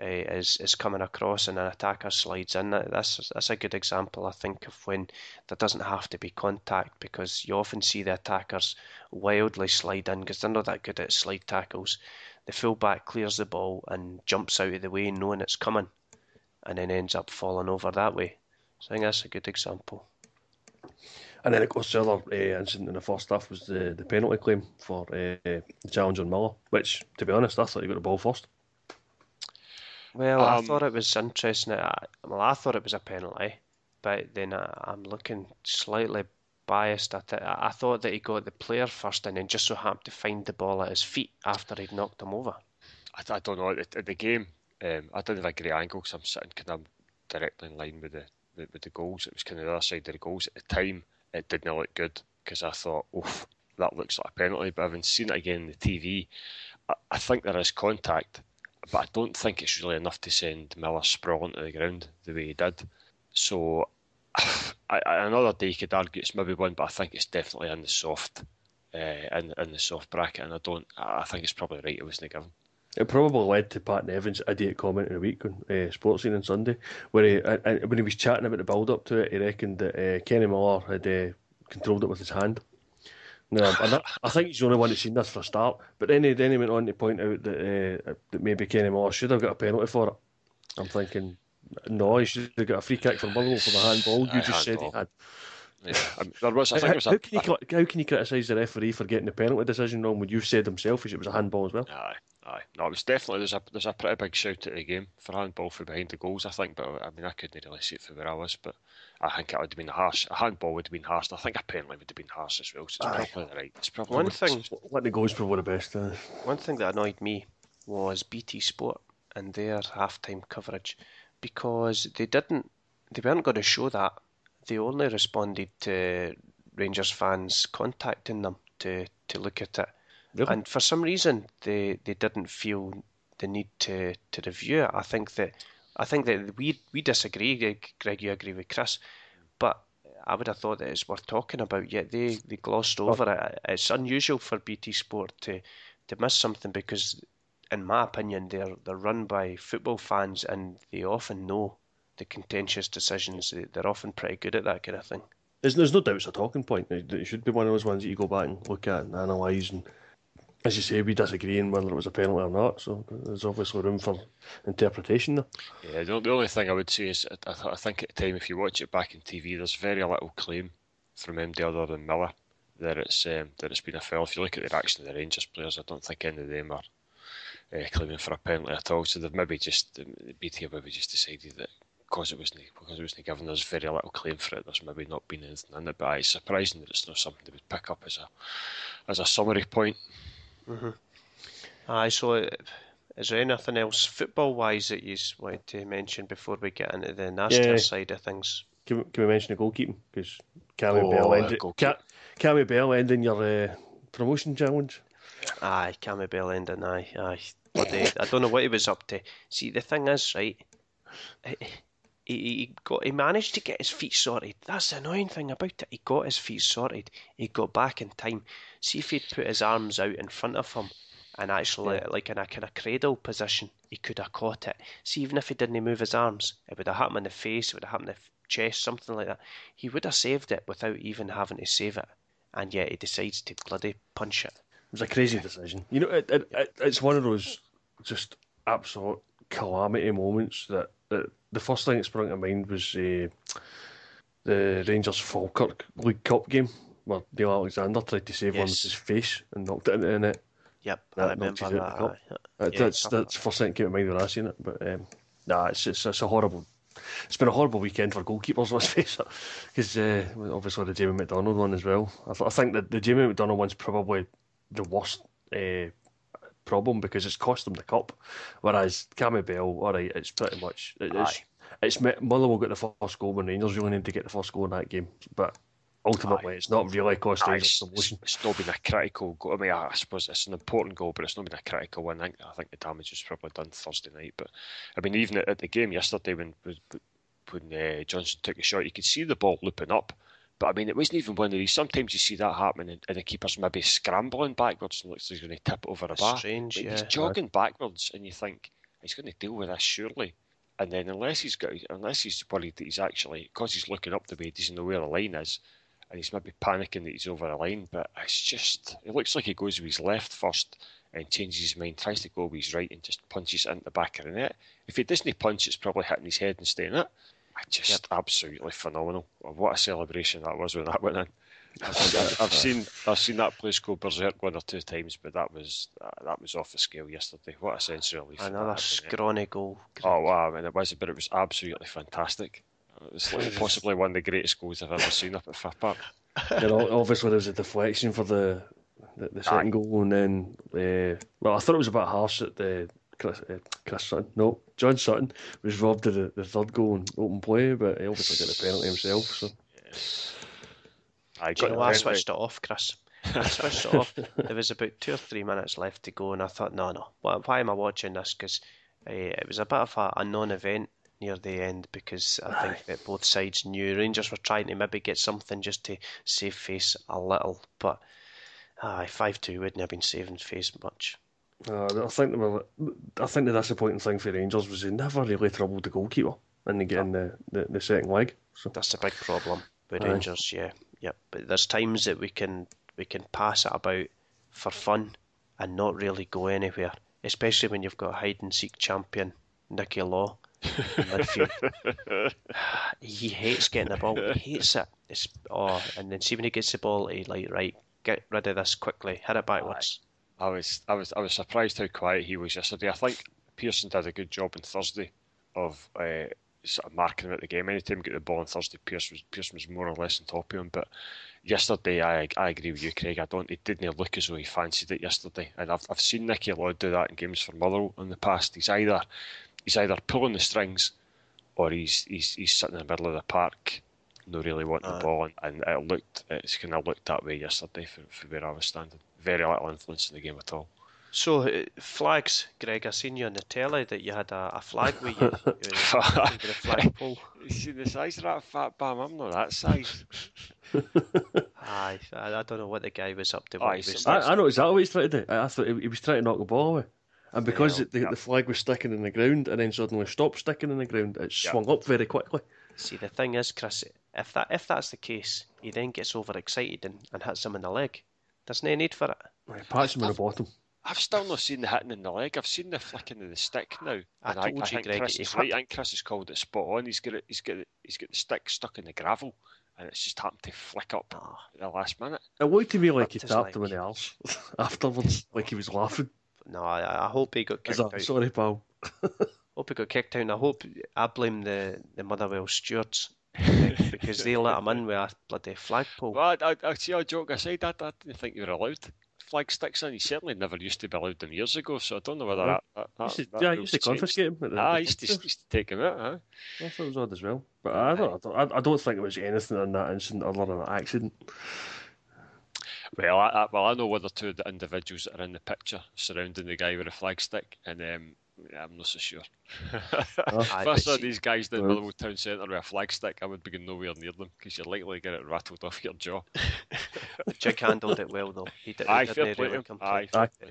uh, is is coming across and an attacker slides in. That's that's a good example, I think, of when there doesn't have to be contact because you often see the attackers wildly slide in because they're not that good at slide tackles the fullback clears the ball and jumps out of the way knowing it's coming and then ends up falling over that way. So I think that's a good example. And then, of course, the other uh, incident in the first half was the, the penalty claim for uh, the challenge on Miller, which, to be honest, I thought he got the ball first. Well, um, I thought it was interesting. I, well, I thought it was a penalty, but then I, I'm looking slightly biased. I, th- I thought that he got the player first and then just so happened to find the ball at his feet after he'd knocked him over. I, I don't know. At, the game, um, I didn't have a great angle because I'm sitting kind of directly in line with the, the with the goals. It was kind of the other side of the goals at the time. It didn't look good because I thought, oof, that looks like a penalty. But having seen it again on the TV, I, I think there is contact, but I don't think it's really enough to send Miller sprawling to the ground the way he did. So I, another day you could argue it's maybe one, but I think it's definitely in the soft, uh, in in the soft bracket, and I don't. I think it's probably right. It wasn't given. It probably led to Pat Nevin's idiot comment in a week on uh, Sportscene on Sunday, where he uh, when he was chatting about the build up to it, he reckoned that uh, Kenny Miller had controlled it with his hand. No, and that, I think he's the only one that's seen this for a start. But then he, then he went on to point out that uh, that maybe Kenny Miller should have got a penalty for it. I'm thinking, no, he should have got a free kick from Motherwell for the handball you just said he had. Yeah, there was. I think how, was a, can you, how can you criticise the referee for getting the penalty decision wrong when you've said himself it was a handball as well? Aye, aye. No, it was definitely there's a there's a pretty big shout at the game for handball for behind the goals. I think, but I mean I couldn't really see it from where I was, but I think it would have been harsh. A handball would have been harsh. I think a penalty would have been harsh as well. So it's Aye. probably right. It's probably one thing. Let the goals probably the best. Uh. One thing that annoyed me was BT Sport and their halftime coverage because they didn't. They weren't going to show that. They only responded to Rangers fans contacting them to, to look at it. Really? And for some reason, they, they didn't feel the need to, to review it. I think that I think that we we disagree. Greg, you agree with Chris, but I would have thought that it's worth talking about. Yet they, they glossed over oh. it. It's unusual for BT Sport to to miss something because, in my opinion, they're they're run by football fans and they often know the contentious decisions. They're often pretty good at that kind of thing. There's, there's no doubt it's a talking point. It should be one of those ones that you go back and look at and analyse. And as you say, we disagree on whether it was a penalty or not. So there's obviously room for interpretation there. Yeah, the, only thing I would say is I, think at the time, if you watch it back in TV, there's very little claim from MD other than Miller that it's um, that it's been a foul. If you look at the reaction of the Rangers players, I don't think any of them are uh, claiming for a penalty at all. So they've maybe just BT have maybe just decided that because it wasn't because it wasn't given, there's very little claim for it. There's maybe not been anything in it, but it's surprising that it's not something they would pick up as a as a summary point. Mm-hmm. Aye, so uh, is there anything else football wise that you wanted to mention before we get into the nastier yeah. side of things? Can, can we mention the goalkeeping? Because Cammy oh, Bell ended, Cammy Bell ending your uh, promotion challenge. Aye, Cammy Bell ending. Aye, aye. I don't know what he was up to. See, the thing is, right he, he got he managed to get his feet sorted. That's the annoying thing about it. He got his feet sorted. He got back in time. See if he'd put his arms out in front of him and actually yeah. like in a kind of cradle position, he could have caught it. See, even if he didn't move his arms, it would have happened in the face, it would have happened in the chest, something like that. He would have saved it without even having to save it. And yet he decides to bloody punch it. It was a crazy decision. You know, it, it, it, it's one of those just absolute calamity moments that, that the first thing that sprung to mind was uh, the Rangers Falkirk League Cup game where Neil Alexander tried to save yes. one with his face and knocked it into the net. Yep, that I remember that. Uh, yeah, that's that's the first thing that came to mind when I seen it. But um, nah, it's, it's it's a horrible. It's been a horrible weekend for goalkeepers, let's face it, because uh, obviously the Jamie McDonald one as well. I, th- I think that the Jamie McDonald one's probably the worst uh, problem because it's cost them the cup. Whereas Cammy Bell, all right, it's pretty much it's it's Motherwell got the first goal when Rangers really need to get the first goal in that game, but ultimately Aye. it's not really cost Rangers. It's, it's not been a critical goal. I mean, I suppose it's an important goal, but it's not been a critical one. I think, I think the damage was probably done Thursday night. But I mean, even at, at the game yesterday when when uh, Johnson took a shot, you could see the ball looping up but I mean, it wasn't even one of these. Sometimes you see that happening, and, and the keeper's maybe scrambling backwards and looks like he's going to tip over a bar. Strange, yeah. He's jogging backwards, and you think he's going to deal with this surely. And then unless he's got, unless he's worried that he's actually, because he's looking up the way, he doesn't know where the line is, and he's maybe panicking that he's over the line. But it's just, it looks like he goes with his left first and changes his mind, tries to go with his right and just punches it into the back of the net. If he doesn't punch, it's probably hitting his head and staying it. Just yep. absolutely phenomenal. What a celebration that was when that went in. I've, I've seen I've seen that place go berserk one or two times, but that was that was off the scale yesterday. What a sensory relief! Another scrawny goal. Oh wow! I mean, it was, but it was absolutely fantastic. It was like possibly one of the greatest goals I've ever seen up at Fir Park. know, obviously there was a deflection for the the, the second goal, and then uh, well, I thought it was about harsh that the Chris, uh, Chris Sutton, no, John Sutton was robbed of the, the third goal in open play, but he obviously got the penalty himself. So I Do you got know, I switched it off, Chris. I switched it off. There was about two or three minutes left to go, and I thought, no, no, why, why am I watching this? Because uh, it was a bit of a, a non-event near the end because I think that both sides knew Rangers were trying to maybe get something just to save face a little, but aye, five two wouldn't have been saving face much. Uh, I think the were, I think the disappointing thing for Rangers was they never really troubled the goalkeeper in the getting the, the, the second leg. So That's a big problem with Aye. Rangers, yeah, yep. But there's times that we can we can pass it about for fun and not really go anywhere, especially when you've got hide and seek champion Nicky Law he hates getting the ball. He hates it. It's, oh, and then see when he gets the ball, he like right, get rid of this quickly, hit it backwards. I was I was I was surprised how quiet he was yesterday. I think Pearson did a good job on Thursday of uh, sort of marking him at the game. Anytime he got the ball on Thursday, Pearson was Pearson was more or less on top of him. But yesterday, I I agree with you, Craig. I don't. It didn't look as though he fancied it yesterday. And I've I've seen Nicky Law do that in games for Motherwell in the past. He's either he's either pulling the strings, or he's he's he's sitting in the middle of the park, not really wanting Aye. the ball. And, and it looked it's kind of looked that way yesterday for, for where I was standing. Very little influence in the game at all. So uh, flags, Greg. I seen you on the telly that you had a, a flag with you. you were over the flagpole. You see the size of that fat bam? I'm not that size. Aye, I, I don't know what the guy was up to. Aye, what he was I, I know exactly what he's trying to do. I, I thought he, he was trying to knock the ball away. And because Well, the, yeah. the flag was sticking in the ground and then suddenly stopped sticking in the ground, it Yeah. swung up very quickly. See, the thing is, Chris, if that if that's the case, he then gets overexcited and, and hits him in the leg. There's no need for it. He patched him on the bottom. I've still not seen the hitting in the leg. I've seen the flicking of the stick now. I And told you, think Greg, Chris he is hit- right. I think Chris has called it spot on. He's got it. He's got it. He's got the stick stuck in the gravel, and it's just happened to flick up Ah, at the last minute. It looked to me like Up he his tapped leg. him in the arse afterwards, like he was laughing. no, I, I hope he got kicked like, out. Sorry, pal. Hope he got kicked out. And I hope I blame the the Motherwell stewards because they let him in with a bloody flagpole. Well, I, I, I see a joke aside. I, I didn't think you were allowed flag sticks in. He certainly never used to be allowed them years ago. So I don't know whether No. that, that, Used to, that yeah, rule's used to changed. confiscate him. the- Ah, I used to, used to take him out. Huh? I thought it was odd as well. But I don't, I don't, I don't think it was anything in that incident other than an accident. Well, I, I, well, I know one or two of the individuals that are in the picture surrounding the guy with a flag stick, and um, yeah, I'm not so sure. if Aye, I saw these guys down Well- Motherwell Town Centre with a flag stick, I would be going nowhere near them because you're likely to get it rattled off your jaw. Jig handled it well though. He did. Aye, he fair didn't play really him. complain. Aye. Aye.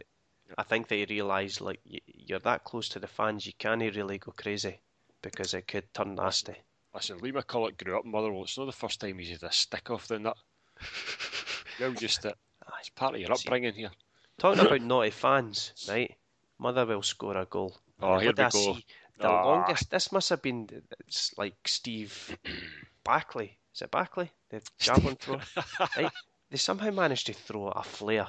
I think they realised like you're that close to the fans, you can't really go crazy because it could turn nasty. Listen, Lee McCulloch grew up in Motherwell. It's not the first time he's had a stick off the nut. Well, just it. It's part of your upbringing here. Talking about naughty fans, right? Motherwell score a goal. Oh, here we I go. see? The Ah. longest. This must have been it's like Steve Backley. Is it Backley? The javelin thrower. right? They somehow managed to throw a flare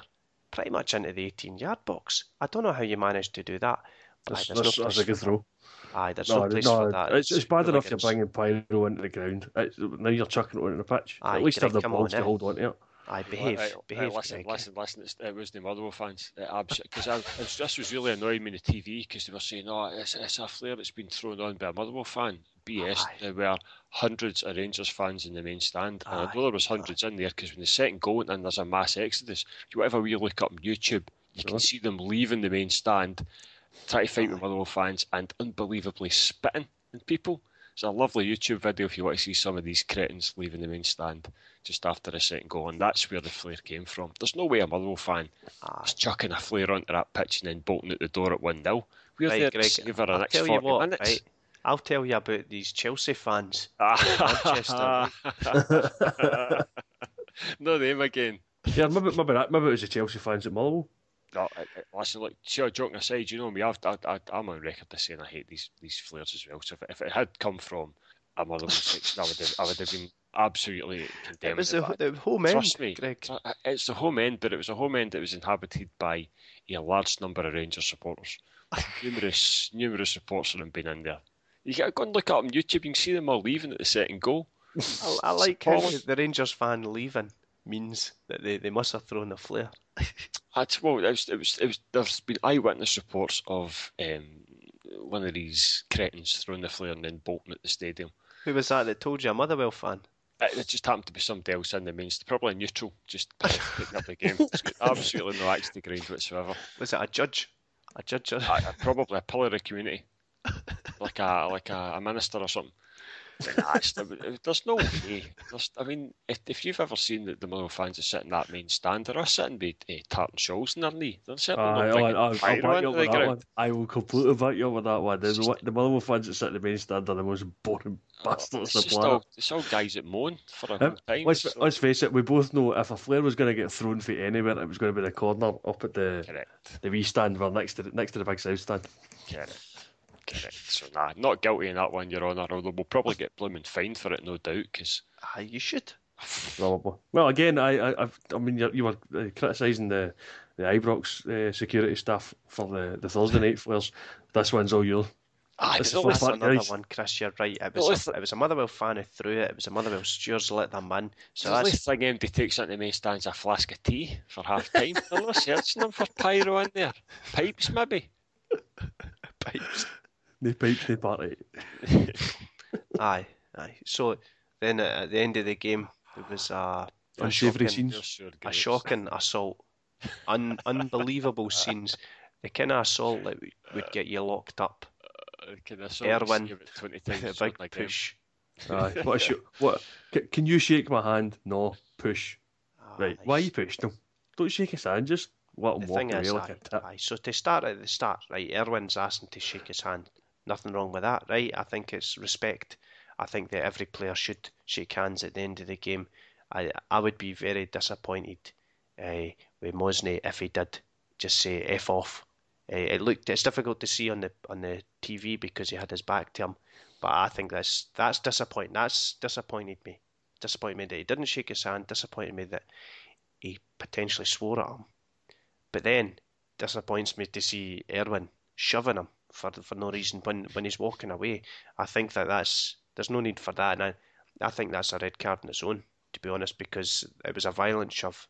pretty much into the 18-yard box. I don't know how you managed to do that. But aye, That's, there's that's, no that's a good throw. Aye, there's No, no place no, for that. it's, it's bad enough you're bringing pyro into the ground. It's, now you're chucking it onto the pitch. Aye, At least have the balls on, to hold on to it. Aye, behave, Right, right, behave. listen, Greg. listen, listen. It's, it was the Motherwell fans. Because I, this was really annoying me on the TV because they were saying, "Oh, it's, it's a flare that's been thrown on by a Motherwell fan." BS. Aye. There were hundreds of Rangers fans in the main stand, and I know there was hundreds in there because when the second goal went in, there's a mass exodus. Whatever we look up on YouTube, you can see them leaving the main stand, trying to fight with Motherwell fans, and unbelievably spitting on people. It's a lovely YouTube video if you want to see some of these cretins leaving the main stand just after a second goal, and that's where the flare came from. There's no way a Motherwell fan Aye. is chucking a flare onto that pitch and then bolting out the door at 1 0. We're Right, there Greg, to savour the I'll next tell 40 you what, minutes. right? I'll tell you about these Chelsea fans. Manchester, no name again. Yeah, maybe, maybe, that, maybe it was the Chelsea fans at Motherwell. No, listen, look, sure, joking aside, you know me, I've, I, I, I'm on record as saying I hate these these flares as well. So if, if it had come from a Motherwell section, I would have, I would have been absolutely condemning It was the, the home end, Trust me, Greg. it's the home end, but it was a home end that was inhabited by a large number of Rangers supporters. numerous, numerous reports of them being in there. You got to go and look up on YouTube. You can see them all leaving at the second goal. I, I like how the Rangers fan leaving means that they, they must have thrown a flare. That's, well, it was, it was, it was, there's been eyewitness reports of um, one of these cretins throwing the flare and then bolting at the stadium. Who was that that told you? A Motherwell fan? It, it just happened to be somebody else in the main, probably neutral, just picking up the game. Absolutely no axe to grind whatsoever. Was it a judge? A judge? Or... Uh, probably a pillar of the community, like a like a, a minister or something. Nah, it's- there's no way. There's, I mean, if, if you've ever seen the, the Motherwell fans are sitting in that main stand, they're all sitting with uh, tartan shawls in their knee. They're certainly Aye, not I'll, bringing I'll, I'll back you into up with that one. I will completely back you up with that one. The, just- the Motherwell fans that sit in the main stand are the most boring bastards Oh, It's on the planet. all, it's all guys that moan for a Um, time. let's, so- let's face it, we both know if a flare was going to get thrown for anywhere, it was going to be the corner up at the Correct. the wee stand, well, next to the, next to the big south stand. Correct. Correct. So, nah, not guilty in that one, Your Honour, although we'll probably get blooming fined for it, no doubt, because Ah, you should. Probably. Well, again, I, I, I've, I mean, you, you were uh, criticising the the Ibrox uh, security staff for the, the Thursday night flares. This one's all yours. Ah, This but is for that's fat another guys. one, Chris. You're right. It was, listen- a, it was a Motherwell fan who threw it. It was a Motherwell stewards let them in. So the only that's thing MD takes into the main stand's a flask of tea for half time. They're not searching them for pyro in there. Pipes, maybe. pipes. No pipes, no party. aye, aye. So then at the end of the game, there was a, a Unsavoury shocking, scenes. Sure, a shocking assault. Un, unbelievable scenes. The kind of assault that would- would get you locked up. Uh, Can I sort of Erwin, see about 20 A times big during push. Aye. What, is your, what? c- Can you shake my hand? No. Push. Right. Aye. Why you pushed him? Don't shake his hand. Just let him The walk thing away is, like aye, a tit. aye, so to start at the start, right, Erwin's asking to shake his hand. Nothing wrong with that, right? I think it's respect. I think that every player should shake hands at the end of the game. I I would be very disappointed uh, with Mohsni if he did just say "f off." Uh, it looked it's difficult to see on the on the TV because he had his back to him, but I think that's that's disappointing. That's disappointed me. Disappointed me that he didn't shake his hand. Disappointed me that he potentially swore at him. But then disappoints me to see Erwin shoving him for for no reason when when he's walking away. I think that that's there's no need for that, and I, I think that's a red card in its own, to be honest, because it was a violent shove.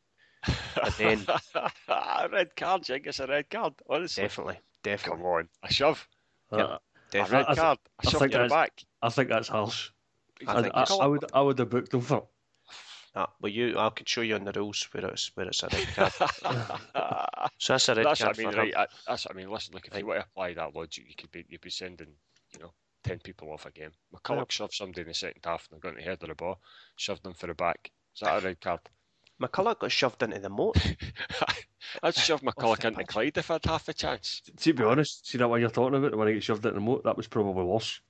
And then a red card, Jig, it's a red card. Honestly. definitely, definitely, Come on. A shove. Uh, Yep. A red I th- card. I A shove think to the back. I think that's harsh. I I, think I, I would I would have booked him for it. Ah, well, you, I can show you on the rules where it's where it's a red card. So that's a red That's card what I mean, for him. right? I, that's what I mean. Listen, look, if Right. you were to apply that logic, you could be you'd be sending, you know, ten people off a game. McCulloch shoved somebody in the second half and they're going to head of the ball, shoved them for the back. Is that a red card? McCulloch got shoved into the moat. I'd shove McCulloch into pitch. Clyde if I'd half a chance. To be honest, see that one you're talking about, the one he got shoved into the moat, that was probably worse.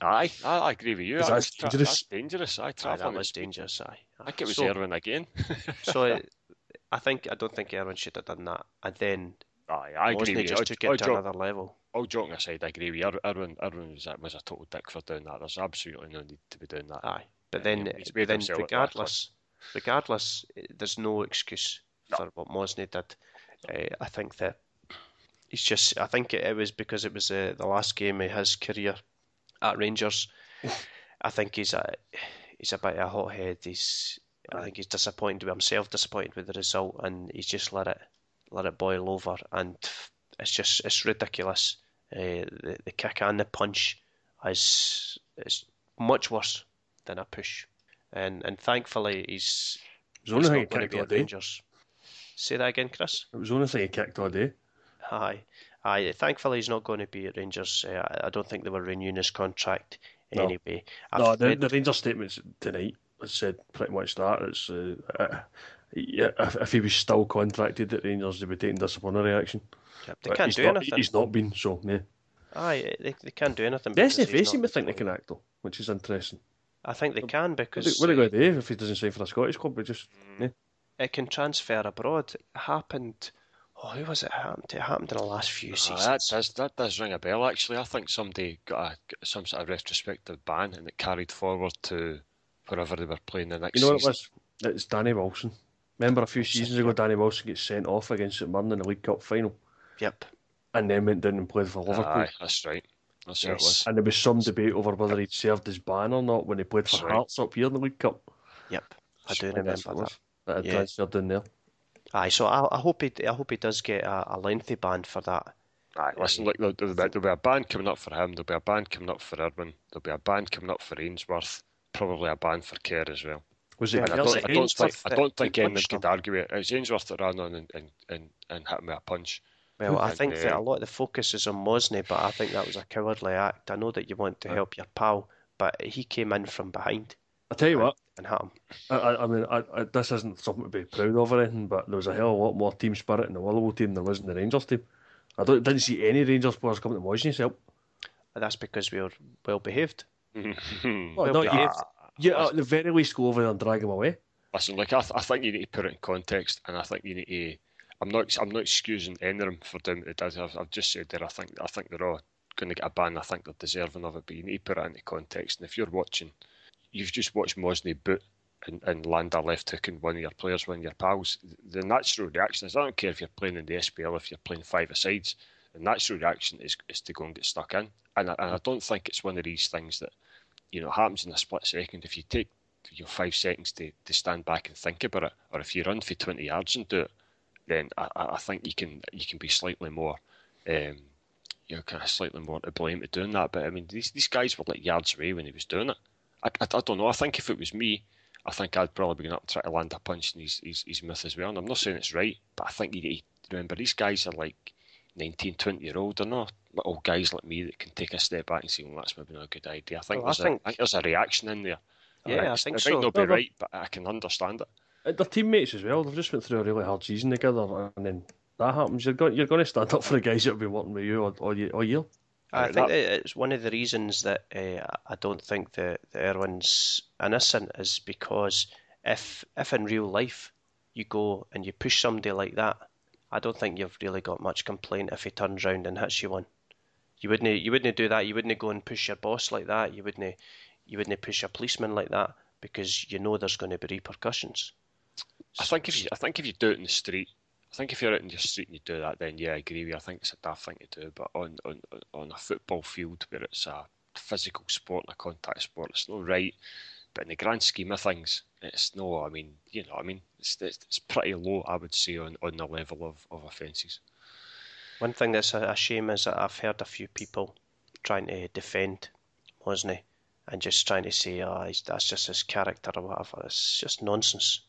Aye, I, I agree with you. Is That's, that tra- dangerous? that's dangerous. I Aye, travel. that was dangerous. Aye. I think it was so, Erwin again. so I think I don't think Erwin should have done that, and then Aye, I agree with you. just All- took it to joke- another level. all joking aside, I agree with you. Er- Erwin, Erwin was, a- was a total dick for doing that. There's absolutely no need to be doing that. Aye, but then, then regardless, regardless, there's no excuse No. for what Mohsni did. Uh, I think that he's just. I think it, it was because it was uh, the last game of his career at Rangers. I think he's a he's a bit of a hothead. He's I think he's disappointed with himself, disappointed with the result, and he's just let it let it boil over. And it's just it's ridiculous. Uh, the the kick and the punch is is much worse than a push. And and thankfully he's, It was he's only not thing going he to be all at day. Rangers. Say that again, Chris. It was the only thing he kicked all day. Aye, aye. Thankfully he's not going to be at Rangers. Uh, I- I don't think they were renewing his contract No. anyway. I've No, the, read- the Rangers statements tonight said pretty much that. It's uh, uh, yeah, if, if he was still contracted at Rangers, they'd be taking disciplinary action. Yep, they But can't do not, anything. He's not been, so yeah. Aye, they, they can't do anything. The because he's SFA seem to think they can act though, which is interesting. I think they can because What are they going to do if he doesn't sign for a Scottish club? But just yeah. it can transfer abroad. It happened. Oh, who was it happened to? It happened in the last few Ah, seasons. that does that does ring a bell. Actually, I think somebody got a, some sort of retrospective ban and it carried forward to wherever they were playing the next You know what it was? It's Danny Wilson. Remember a few seasons ago, Danny Wilson gets sent off against St Mirren in the League Cup final, Yep. and then went down and played for Liverpool. Aye, that's right. That's what it Yes. was. And there was some debate over whether he'd served his ban or not when he played for That's right. Hearts up here in the League Cup. Yep. I do So that's remember what that. was. that had Yeah. transferred in there. Aye, so I, I hope he I hope he does get a, a lengthy ban for that. Aye, listen, look, there'll, there'll, be, there'll be a ban coming up for him. There'll be a ban coming up for Erwin. There'll be a ban coming up for Ainsworth. Probably a ban for Kerr as well. Was it? Yeah, I don't, it I don't think, I don't think anyone could argue it. It was Ainsworth that ran on and, and, and, and hit him with a punch. Well, I And, think that uh, a lot of the focus is on Mohsni, but I think that was a cowardly act. I know that you want to help your pal, but he came in from behind I tell you what, and hit him. I, I, I mean, I, I, this isn't something to be proud of or anything, but there was a hell of a lot more team spirit in the Willow team than there was in the Rangers team. I don't, didn't see any Rangers players coming to Mohsni's help. And that's because we were well behaved. Well, Well no, behaved. you at the very least go over there and drag him away. Listen, like I, th- I think you need to put it in context, and I think you need to. I'm not. I'm not excusing any of them for doing what they did. I've, I've just said that I think. I think they're all going to get a ban. I think they're deserving of it, but you need to put it into context. And if you're watching, you've just watched Mohsni boot and, and land a left hook in one of your players, one of your pals. The natural reaction is I don't care if you're playing in the SPL, if you're playing five sides. The natural reaction is, is to go and get stuck in, and I, and I don't think it's one of these things that you know happens in a split second. If you take your five seconds to, to stand back and think about it, or if you run for twenty yards and do it, then I, I think you can you can be slightly more, um, you know, kind of slightly more to blame for doing that. But I mean, these these guys were like yards away when he was doing it. I, I, I don't know. I think if it was me, I think I'd probably be going up try to land a punch in his, his, his mouth as well. And I'm not saying it's right, but I think you need to remember these guys are like 19, 20 year old. They're not old guys like me that can take a step back and say, well, that's maybe not a good idea. I think, Well, I there's, think- A, I think there's a reaction in there. Yeah, I It's- think it so. might not be No, no. right, but I can understand it. Uh, They're teammates as well. They've just went through a really hard season together, and then that happens. You're going, you're going to stand up for the guys that have been working with you all, all, year, all year. I think it's one of the reasons that uh, I don't think that the Erwin's innocent is because if if in real life you go and you push somebody like that, I don't think you've really got much complaint if he turns round and hits you one. You wouldn't you wouldn't do that. You wouldn't go and push your boss like that. You wouldn't you wouldn't push a policeman like that because you know there's going to be repercussions. I think if you, I think if you do it in the street, I think if you're out in your street and you do that, then yeah, I agree with you. I think it's a daft thing to do. But on on on a football field where it's a physical sport and a contact sport, it's not right. But in the grand scheme of things, it's no. I mean, you know, I mean, it's it's, it's pretty low, I would say, on, on the level of, of offences. One thing that's a, shame is that I've heard a few people trying to defend Mohsni and just trying to say, oh, that's just his character or whatever. It's just nonsense.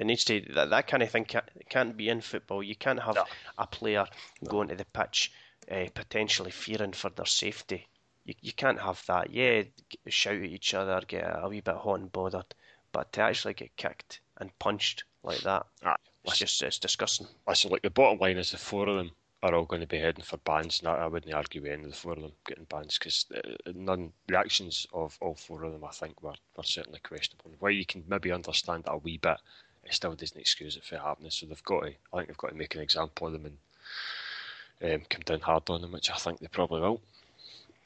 There needs to that, that kind of thing can't, can't be in football. You can't have No. a player going to the pitch uh, potentially fearing for their safety. You, you can't have that. Yeah, shout at each other, get a wee bit hot and bothered, but to actually get kicked and punched like that, Aye, it's just it's disgusting. listen, like the bottom line is the four of them are all going to be heading for bans. And I I wouldn't argue with any of the four of them getting bans because none the actions of all four of them, I think, were, were certainly questionable. While you can maybe understand that a wee bit, it still doesn't excuse it for happening. So they've got to, I think they've got to make an example of them and um, come down hard on them, which I think they probably will.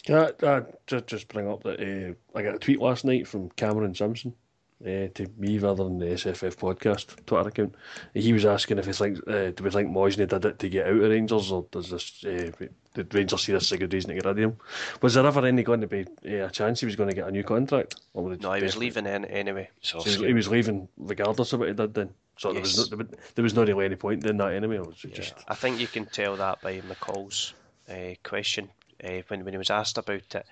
Can I, uh, just, just bring up that uh, I got a tweet last night from Cameron Simpson uh, to me rather than the SFF podcast Twitter account. He was asking if he thinks, uh, do we think Mohsni did it to get out of Rangers or does this, uh, did Rangers see this as a good reason to get rid of him? Was there ever any going to be uh, a chance he was going to get a new contract? Or No, he was leaving in, anyway. So, So he was- he was leaving regardless of what he did then. So there, was no, there, was- not really any point in that anyway. Was just I think you can tell that by McCall's uh, question uh, when, when he was asked about it,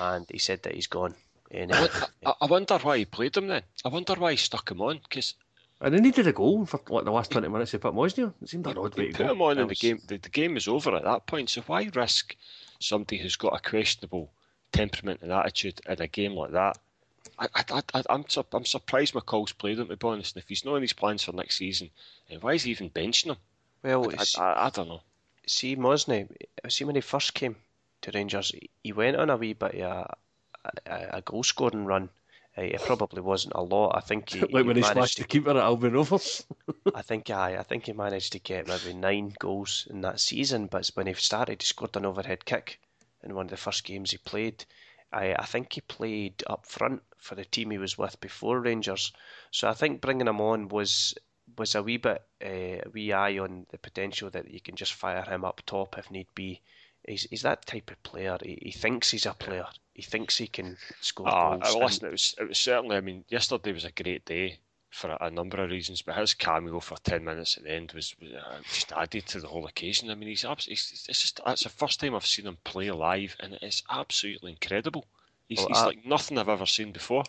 and he said that he's gone. And, I, uh, I, I wonder why he played him then. I wonder why he stuck him on because and they needed a goal for like the last twenty minutes. They put Mohsni on. It seemed an odd way You to put go. him on It and the game. The, the game is over at that point. So why risk somebody who's got a questionable temperament and attitude in a game like that? I, I, I, I'm sur- I'm surprised McCall's played him to be honest. And if he's not in his plans for next season, then why is he even benching him? well, I, see, I, I don't know. see Mohsni, see when he first came to Rangers, he went on a wee bit of a, a, a goal scoring run. Uh, it probably wasn't a lot. I think he, like when he managed smashed to the keeper at Albion Rovers. I think I, I think he managed to get maybe nine goals in that season. But when he started, he scored an overhead kick in one of the first games he played. I, I think he played up front for the team he was with before Rangers. So I think bringing him on was was a wee bit uh, a wee eye on the potential that you can just fire him up top if need be. He's, he's that type of player. He, he thinks he's a player. He thinks he can score Ah, goals. uh, and- listen, it was it was certainly. I mean, yesterday was a great day for a, a, number of reasons, but his cameo for ten minutes at the end was, was uh, just added to the whole occasion. I mean, he's, he's it's just it's the first time I've seen him play live, and it's absolutely incredible. He's, well, he's I, like nothing I've ever seen before.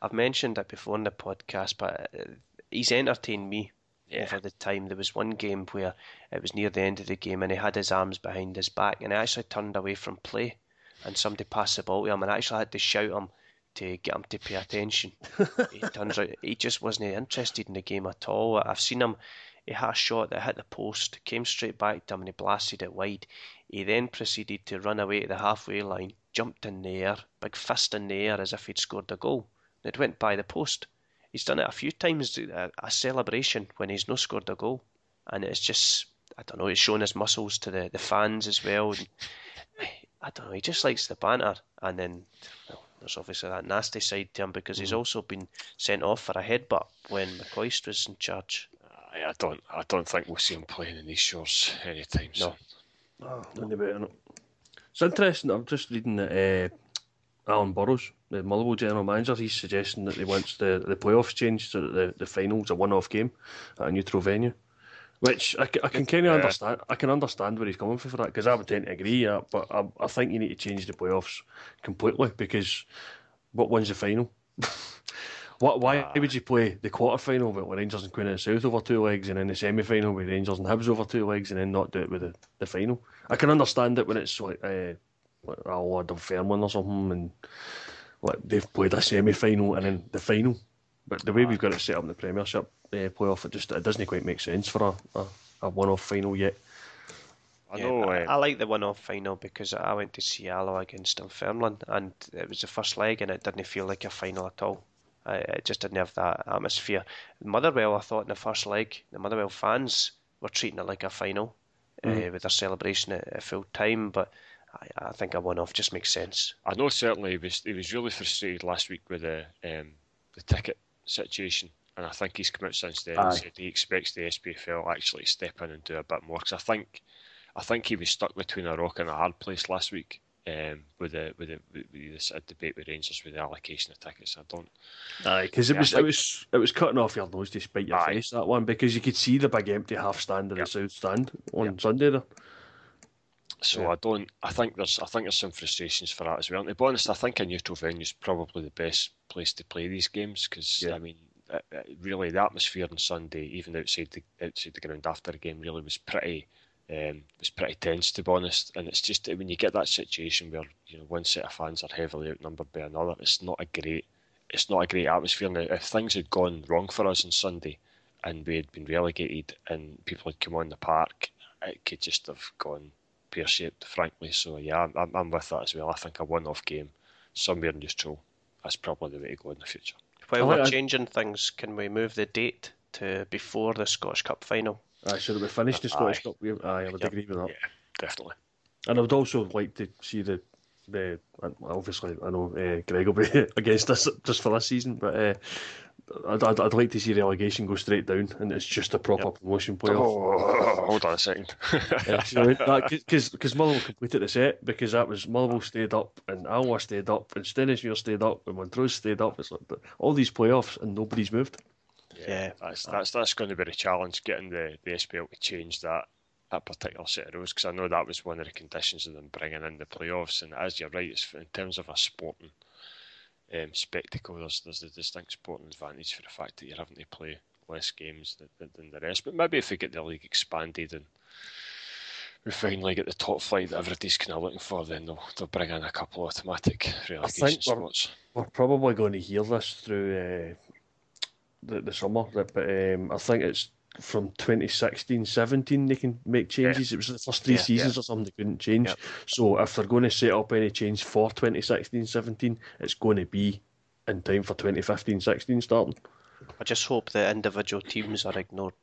I've mentioned it before in the podcast, but uh, he's entertained me yeah. over the time. There was one game where it was near the end of the game, and he had his arms behind his back, and he actually turned away from play, and somebody passed the ball to him, and I actually had to shout him to get him to pay attention. he turns out he just wasn't interested in the game at all. I've seen him. He had a shot that hit the post, came straight back to him, and he blasted it wide. He then proceeded to run away to the halfway line, jumped in the air, big fist in the air as if he'd scored a goal. It went by the post. He's done it a few times, a, a celebration when he's not scored a goal, and it's just I don't know. He's shown his muscles to the, the fans as well. And, I don't know. He just likes the banter, and then well, there's obviously that nasty side to him because he's mm. also been sent off for a headbutt when McCoist was in charge. I don't, I don't think we'll see him playing in these shores anytime soon. No, oh, It's interesting. I'm just reading that uh, Alan Burrows, the Motherwell general manager, he's suggesting that they wants the, the playoffs changed so that the, the finals a one-off game at a neutral venue. Which I, I can kind of understand. I can understand where he's coming from for that because I would tend to agree. Yeah, but I, I think you need to change the playoffs completely because what wins the final? what? Why ah. would you play the quarter final with Rangers and Queen of the South over two legs and then the semi final with Rangers and Hibs over two legs and then not do it with the, the final? I can understand it when it's like uh, like a Lord of Fairmont or something and like they've played a semi final and then the final. But the way we've got it set up in the Premiership uh, playoff, it just it doesn't quite make sense for a, a, a one-off final yet. I know. Yeah, I, I, like the one-off final because I went to see Alloa against Dunfermline, and it was the first leg, and it didn't feel like a final at all. I, it just didn't have that atmosphere. Motherwell, I thought in the first leg, the Motherwell fans were treating it like a final mm. uh, with their celebration at, at full time, but I, I think a one-off just makes sense. I know certainly he was he was really frustrated last week with the um, the ticket situation and I think he's come out since then Aye. and said he expects the SPFL actually to step in and do a bit more. Because I think, I think he was stuck between a rock and a hard place last week um, with the with the with this debate with Rangers with the allocation of tickets. I don't. Aye, because it was think... it was it was cutting off your nose to spite your Aye. face that one because you could see the big empty half stand in yep. the south stand on yep. Sunday there. So yeah. I don't. I think there's. I think there's some frustrations for that as well. And to be honest, I think a neutral venue is probably the best place to play these games because yeah. I mean uh, uh, really the atmosphere on Sunday, even outside the outside the ground after the game, really was pretty um, was pretty tense to be honest. And it's just when you get that situation where you know one set of fans are heavily outnumbered by another, it's not a great it's not a great atmosphere. Now, if things had gone wrong for us on Sunday and we had been relegated and people had come on the park, it could just have gone pear shaped, frankly. So yeah, I'm, I'm with that as well. I think a one off game somewhere neutral that's probably the way to go in the future. While we're changing things, can we move the date to before the Scottish Cup final? Aye, should we finish the Scottish Cup? Aye, I would agree with that. Yeah, definitely. And I would also like to see the the obviously I know uh, Greg will be against us just for this season, but uh, I'd, I'd, I'd, like to see relegation go straight down and it's just a proper yep. promotion playoff. Oh, hold on a second. Because because Motherwell completed the set because that was Motherwell stayed up and Alloa stayed up and Stenhousemuir stayed up and Montrose stayed up. It's like all these playoffs and nobody's moved. Yeah, yeah, that's that's that's going to be the challenge getting the, the SPL to change that that particular set of rules because I know that was one of the conditions of them bringing in the playoffs. And as you're right, it's in terms of a sporting um, spectacle, there's there's a distinct sporting advantage for the fact that you're having to play less games than, than the rest. But maybe if we get the league expanded and we finally get the top flight that everybody's kind of looking for, then they'll, they'll bring in a couple of automatic relegation I think we're, spots. We're probably going to hear this through uh, the, the summer, but um, I think it's from 2016 17 they can make changes. Yeah. It was the first three yeah, seasons yeah. or something they couldn't change. So if they're going to set up any change for 2016 17, it's going to be in time for 2015 16 starting. I just hope the individual teams are ignored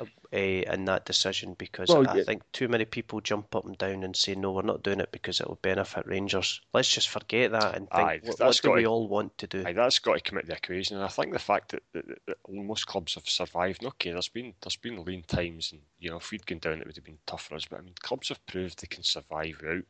uh, in that decision because well, I yeah. think too many people jump up and down and say no, we're not doing it because it will benefit Rangers. Let's just forget that and think aye, what, what do we all want to do? Aye, that's got to come the equation, and I think the fact that, that, that, most clubs have survived. Okay, there's been there's been lean times, and you know if we'd gone down, it would have been tough for us. But I mean, clubs have proved they can survive without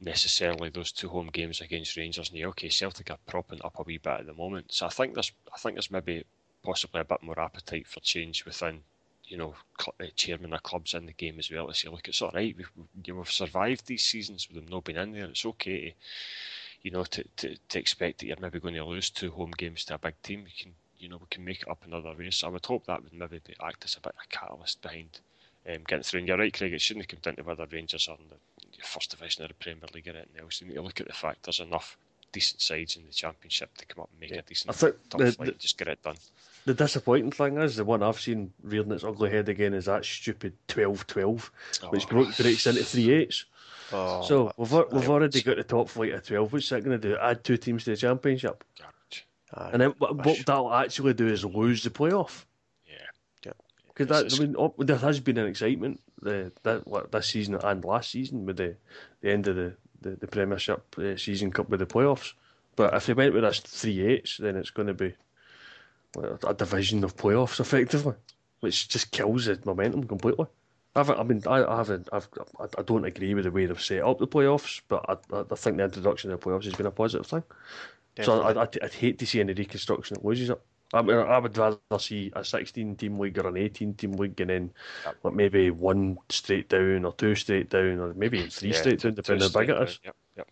necessarily those two home games against Rangers. And yeah, okay, Celtic are propping up a wee bit at the moment, so I think there's I think there's maybe possibly a bit more appetite for change within, you know, uh, chairman of clubs in the game as well to say, look, it's all right. We've, you know, we've survived these seasons with them not being in there. It's okay, to, you know, to, to, to expect that you're maybe going to lose two home games to a big team. You can, you know, we can make it up in other ways. So I would hope that would maybe be, act as a bit of a catalyst behind um, getting through. And you're right, Craig. It shouldn't have come down to whether Rangers are in the first division of the Premier League or anything else. You need to look at the fact there's enough decent sides in the Championship to come up and make Yeah. a decent I think the- the- just get it done. The disappointing thing is the one I've seen rearing its ugly head again is that stupid 12-12, which Oh. broke breaks into three eights. Oh, so we've we've already got the top flight of twelve. What's that going to do? Add two teams to the championship, Garbage. and then what, what that'll actually do is lose the playoff. Yeah. Because It's- that, I mean, oh, there has been an excitement uh, that what, this season and last season with the, the end of the the, the Premiership uh, season cup with the playoffs. But if they went with this three eights, then it's going to be well, a division of playoffs effectively, which just kills the momentum completely. I haven't, I mean, I, I haven't, I've, I, don't agree with the way they've set up the playoffs, but I, I, think the introduction of the playoffs has been a positive thing. So I, I'd, I'd hate to see any reconstruction that loses it. I, mean, I would rather see a 16 team league or an 18 team league and then like maybe one straight down or two straight down or maybe three Yeah, straight down, depending how big it down. Yep, yep.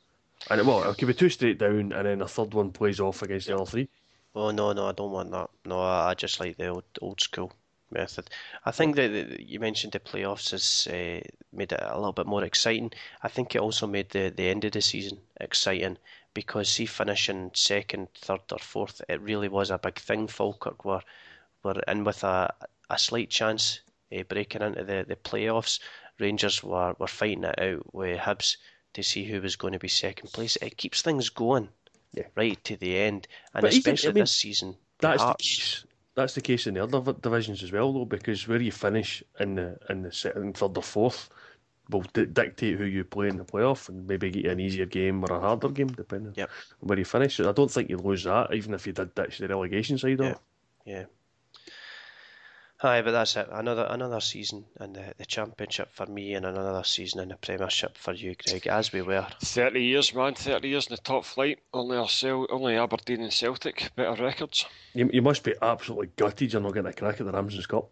And it, well, it could be two straight down and then a third one plays off against the other three. Oh no, no, I don't want that. No, I, just like the old old school method. I think that that you mentioned the playoffs has uh, made it a little bit more exciting. I think it also made the, the end of the season exciting because see finishing second, third, or fourth, it really was a big thing. Falkirk were were in with a a slight chance uh, breaking into the, the playoffs. Rangers were, were fighting it out with Hibs to see who was going to be second place. It keeps things going Yeah. right to the end, and But even- especially I mean, this season. That's the case. That's the case in the other divisions as well, though, because where you finish in the in the second, third, or fourth will di- dictate who you play in the playoff and maybe get you an easier game or a harder game, depending Yep. on where you finish. So I don't think you lose that, even if you did ditch the relegation side Yeah. Yeah. Aye, but that's it. Another another season in the, the championship for me, and another season in the Premiership for you, Greg. As we were. 30 years, man. 30 years in the top flight. Only ourselves, only Aberdeen and Celtic. Better records. You, you must be absolutely gutted you're not getting a crack at the Ramsden's Cup.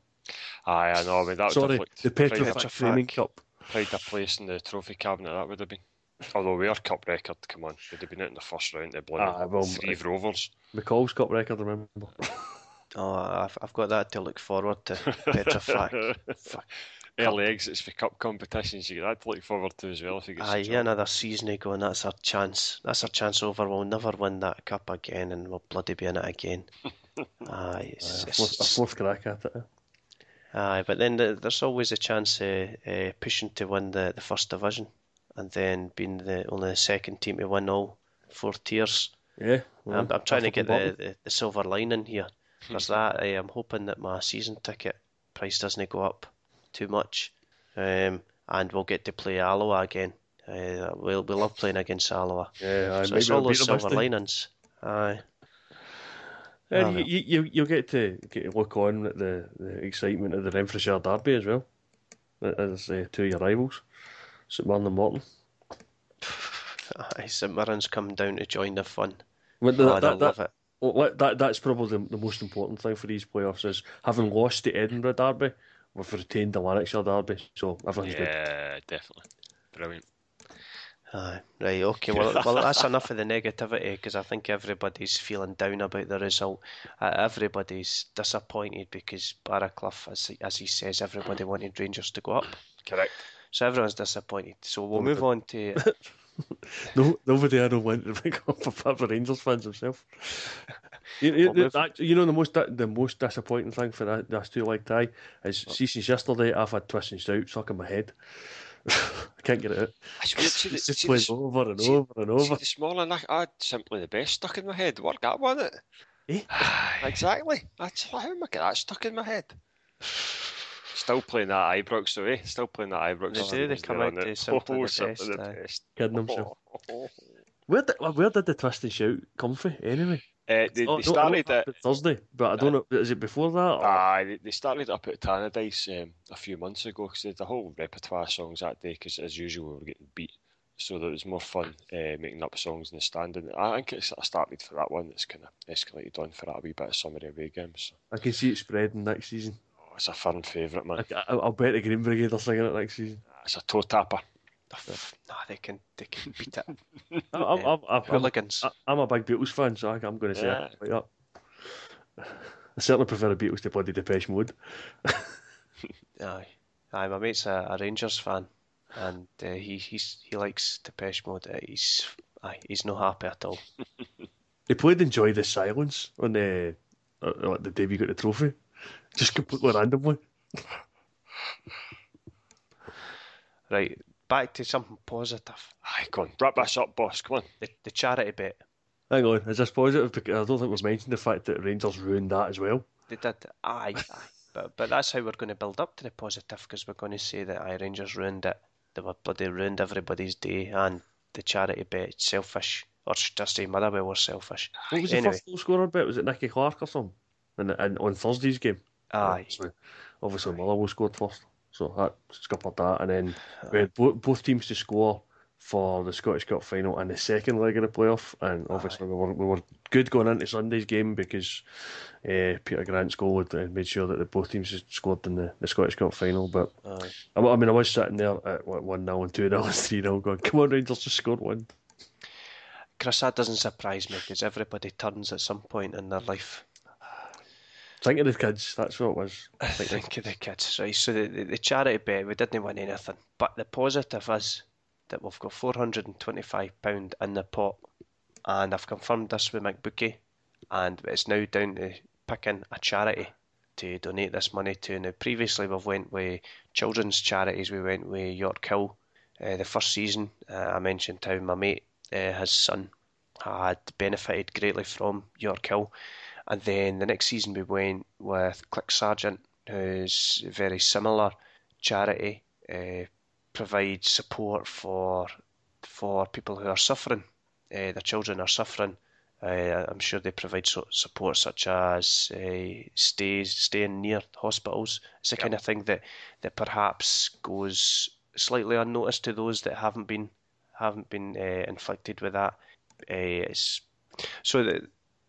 Aye, I know. I mean, that would Sorry, have looked the pride, Petrofac Petrofac. Training Cup. Played of place in the trophy cabinet, that would have been. Although we are cup record, come on, they'd have been out in the first round They bloody Ah, well, Raith Rovers. McCall's Cup record, remember? Oh, I've, I've got that to look forward to. Petrofac. Fuck. Early exits for cup competitions, you get that to look forward to as well if you get Aye, some yeah, another season ago, and that's our chance. That's our chance over. We'll never win that cup again, and we'll bloody be in it again. Aye, it's, A it's- fourth, a fourth crack at it. eh? Aye, but then the, there's always a chance of uh, pushing to win the, the first division, and then being the only the second team to win all four tiers. Yeah. I'm, I'm trying to get the the, the, the silver lining here. There's that. I am hoping that my season ticket price doesn't go up too much, um, and we'll get to play Alloa again. Uh, we'll we love playing against Alloa. Yeah, So maybe it's all those beat them this silver linings. Aye. And you, you, you, you'll get to get to look on at the, the excitement of the Renfrewshire Derby as well, as uh, two of your rivals, St Mirren and Morton. Aye, St Mirren's come down to join the fun. Well, Oh, that, that, love that, it. Well, that, that's probably the, the most important thing for these playoffs is having lost the Edinburgh Derby, we've retained the Lanarkshire Derby, so everything's good. Yeah, definitely. Brilliant. Aye, right, okay. Well, well, that's enough of the negativity because I think everybody's feeling down about the result. Uh, everybody's disappointed because Barraclough, as he, as he says, everybody wanted Rangers to go up. Correct. So everyone's disappointed. So we'll move on to. No, nobody I know went to pick up apart from Rangers fans himself. You, you, Well, we've- that, you know the most the most disappointing thing for that this two leg tie is see since yesterday I've had twist and shout stuck in my head. I can't get it out. It's weird. See, the, It's just see, playing this, over and see- over and see over. this morning, I, I had simply the best stuck in my head. Work that one, it. Eh? exactly. That's how am I get that stuck in my head? Still playing that Ibrox, though, eh? Still playing that Ibrox. They do, they come out to it. simply Oh, the simply best, the aye. best. Kidding himself. Where did where did the twist and shout come from anyway? Uh, they, Oh, they no, I know started it it. Thursday, but I don't know. Is it before that? Or? Aye, they, they started up at Tannadice um, a few months ago because they had the whole repertoire of songs that day because as usual we were getting beat so that it was more fun uh, making up songs in the stand. And I think it's I started for that one. It's kind of escalated on for that a wee bit of summer away games. I can see it spreading next season. Oh, it's a firm favourite, man. I, will bet the Green Brigade are singing it next season. It's a toe tapper. Nah, they can they can beat it. I'm, I'm, I'm, I'm, Hooligans. I'm a big Beatles fan, so I, I'm going to say Yeah. it like that. I certainly prefer the Beatles to bloody Depeche Mode. Aye, aye. My mate's a, a Rangers fan, and uh, he he's he likes Depeche Mode. Uh, he's aye, he's no happy at all. They played Enjoy the Silence on the, uh, like the day we got the trophy. Just completely randomly. Right, back to something positive. Aye, go on, wrap this up, boss. Come on. The the charity bet. Hang on, is this positive? Because I don't think we've mentioned the fact that Rangers ruined that as well. They did. Aye, aye. But but that's how we're going to build up to the positive because we're going to say that aye Rangers ruined it. They were bloody ruined everybody's day and the charity bet selfish. Or should I say Motherwell were selfish. What was Anyway. the first goal scorer bet? Was it Nicky Clark or something? And, and on Thursday's game. Aye. Obviously, obviously Motherwell scored first. So that scuppered that. And then we had bo- both teams to score for the Scottish Cup final and the second leg of the playoff. And obviously we were, we were good going into Sunday's game because uh, Peter Grant's goal had made sure that the both teams had scored in the, the Scottish Cup final. But Aye. I, I mean, I was sitting there at what, 1 0 and 2 0 and 3 0 going, come on, Rangers, just scored one. Chris, that doesn't surprise me because everybody turns at some point in their life. Think of the kids, that's what it was. I think of the kids, right? So the, the, the charity bet, we didn't win anything. But the positive is that we've got £425 in the pot. And I've confirmed this with McBookie. And it's now down to picking a charity to donate this money to. Now, previously we've went with children's charities. We went with Yorkhill. Uh, the first season, uh, I mentioned how my mate, uh, his son, had benefited greatly from Yorkhill. And then the next season we went with CLIC Sargent, who's very similar charity, uh, provides support for for people who are suffering. Uh, their children are suffering. Uh, I'm sure they provide so- support such as uh, stays, staying near hospitals. It's the kind of thing that, that perhaps goes slightly unnoticed to those that haven't been haven't been uh, inflicted with that. Uh, it's so that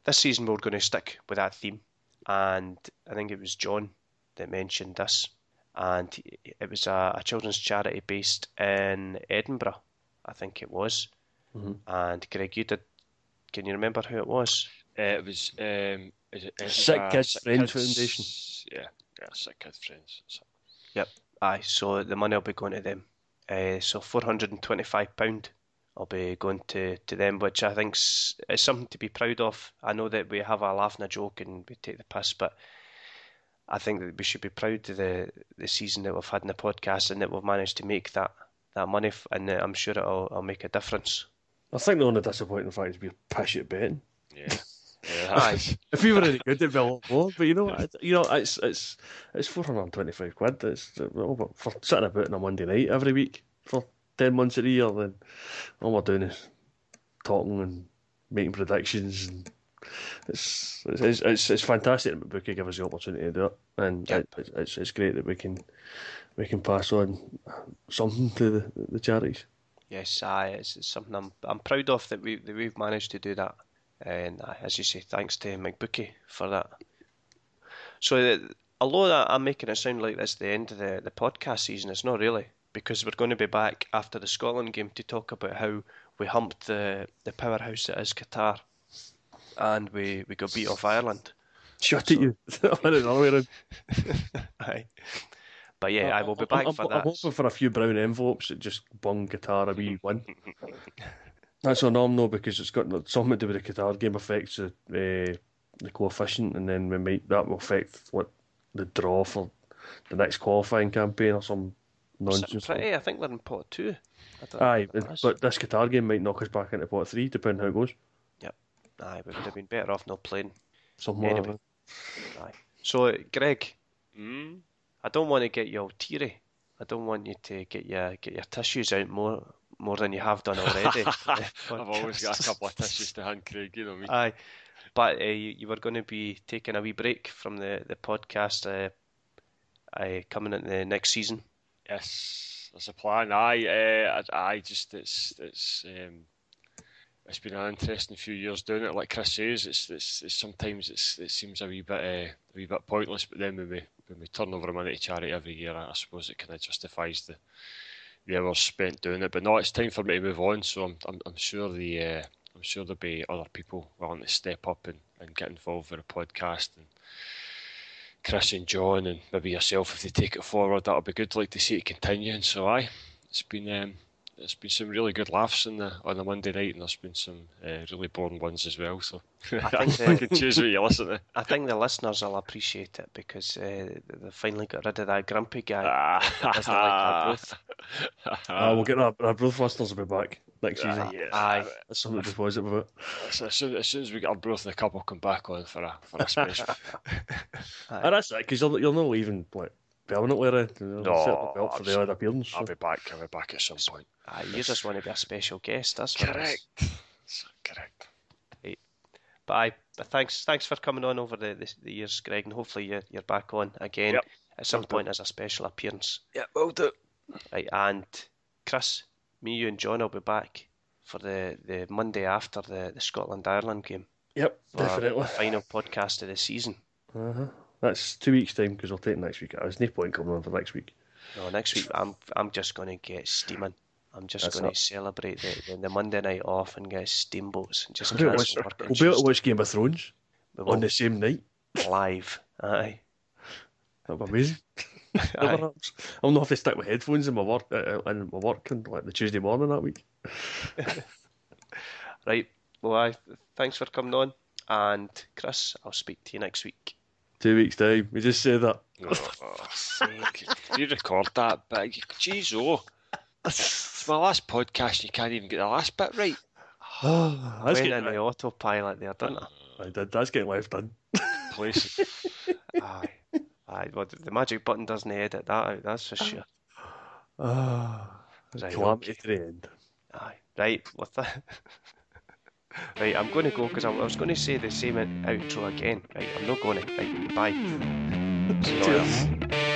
this season we're going to stick with that theme, and I think it was John that mentioned this, and it was a, a children's charity based in Edinburgh, I think it was. Mhm. And Greg, you did. Can you remember who it was? Uh, it was um, is it Sick Kids Sick Friends Kids- Foundation. Yeah, yeah, Sick Kids Friends. So- Aye, so the money will be going to them. Uh, so four hundred and twenty-five pound will be going to, to them, which I think is something to be proud of. I know that we have a laugh and a joke and we take the piss, but I think that we should be proud of the the season that we've had in the podcast and that we've managed to make that that money, f- and I'm sure it'll, it'll make a difference. I think the only disappointing fact is we're pish at betting. Yeah, yeah. If we were any good, it'd be a lot more. But you know, it, you know, it's it's it's four hundred and twenty-five quid. It's oh, well, for sitting about on a Monday night every week for ten months of the year. Then all we're doing is talking and making predictions, and it's it's it's, it's fantastic that Bookie give us the opportunity to do it, and Yep. it, it's- it's great that we can we can pass on something to the, the charities. Yes, aye, it's, it's something I'm I'm proud of that we that we've managed to do that, and as you say, thanks to McBookie for that. So, uh, although I'm making it sound like this the end of the the podcast season, it's not really because we're going to be back after the Scotland game to talk about how we humped the the powerhouse that is Qatar, and we we got beat off Ireland. Shut it, you! Went it the other way around. Aye. But yeah, I will be back I'm, for I'm, that. I'm hoping for a few brown envelopes that just bung Qatar a wee win. That's though because it's got something to do with the Qatar game affects the uh, the coefficient, and then we might that will affect what the draw for the next qualifying campaign or some nonsense. pretty, I think they're in pot two. Aye, know what it is. but this Qatar game might knock us back into pot three, depending how it goes. Yep. Aye, we would have been better off not playing. Something like Anyway. Aye. So, Greg, Mm. I don't want to get you all teary. I don't want you to get your get your tissues out more more than you have done already. I've always got a couple of tissues to hand, Craig. You know me. Aye, but uh, you, you were going to be taking a wee break from the the podcast. Uh, uh, coming into the next season. Yes, there's a plan. Aye, uh, I just it's it's um, it's been an interesting few years doing it. Like Chris says, it's it's, it's sometimes it's it seems a wee bit uh, a wee bit pointless. But then when we when we turn over a money to charity every year, I, I suppose it kind of justifies the the hours spent doing it. But no, it's time for me to move on. So I'm I'm, I'm sure the uh, I'm sure there'll be other people willing to step up and, and get involved with a podcast and. Chris and John and maybe yourself if they take it forward that'll be good to like to see it continuing so aye it's been um, there's been some really good laughs on the on the Monday night, and there's been some uh, really boring ones as well. So I think the, can choose what you listen to. I think the listeners will appreciate it because uh, they finally got rid of that grumpy guy. Ah, like uh, we'll get our, our both listeners will be back next season. Uh, yeah. Aye, that's something to be positive about. As soon, as soon as we get our both the couple come back on for a for a special. and that's it because you're, you're not leaving like permanently around. no, belt for the odd appearance. So. I'll be back. I'll be back at some point. Ah, you just want to be a special guest. That's correct. correct. Right. But I, but thanks, thanks for coming on over the, the, the years, Greg, and hopefully you're, you're back on again yep. at some point as a special appearance. Yeah, we'll do. Right, and Chris, me, you, and John will be back for the, the Monday after the, the Scotland Ireland game. Yep, definitely. final podcast of the season. Uh huh. That's two weeks' time because we'll take next week. There's no point coming on for next week. No, next week I'm I'm just going to get steaming. I'm just going to celebrate the, the, Monday night off and get steamboats and just watch, work. We'll be able to watch Game of Thrones on the same night. Live, aye. That'd be amazing. I'll not have to stick with headphones in my work uh, in my work and like the Tuesday morning that week. right. Well, I thanks for coming on, and Chris, I'll speak to you next week. Two weeks time. We just say that. Oh, you record that but Jeez, oh. It's my last podcast. You can't even get the last bit right. Oh, I went in the autopilot there, didn't I? I did. That's getting left done. Please. aye, aye. Well, the magic button doesn't edit that out. That's for sure. Ah, right, okay. to the end. Aye, right. With that. Right, I'm going to go because I was going to say the same outro again. Right, I'm not going to. Right, bye. Cheers.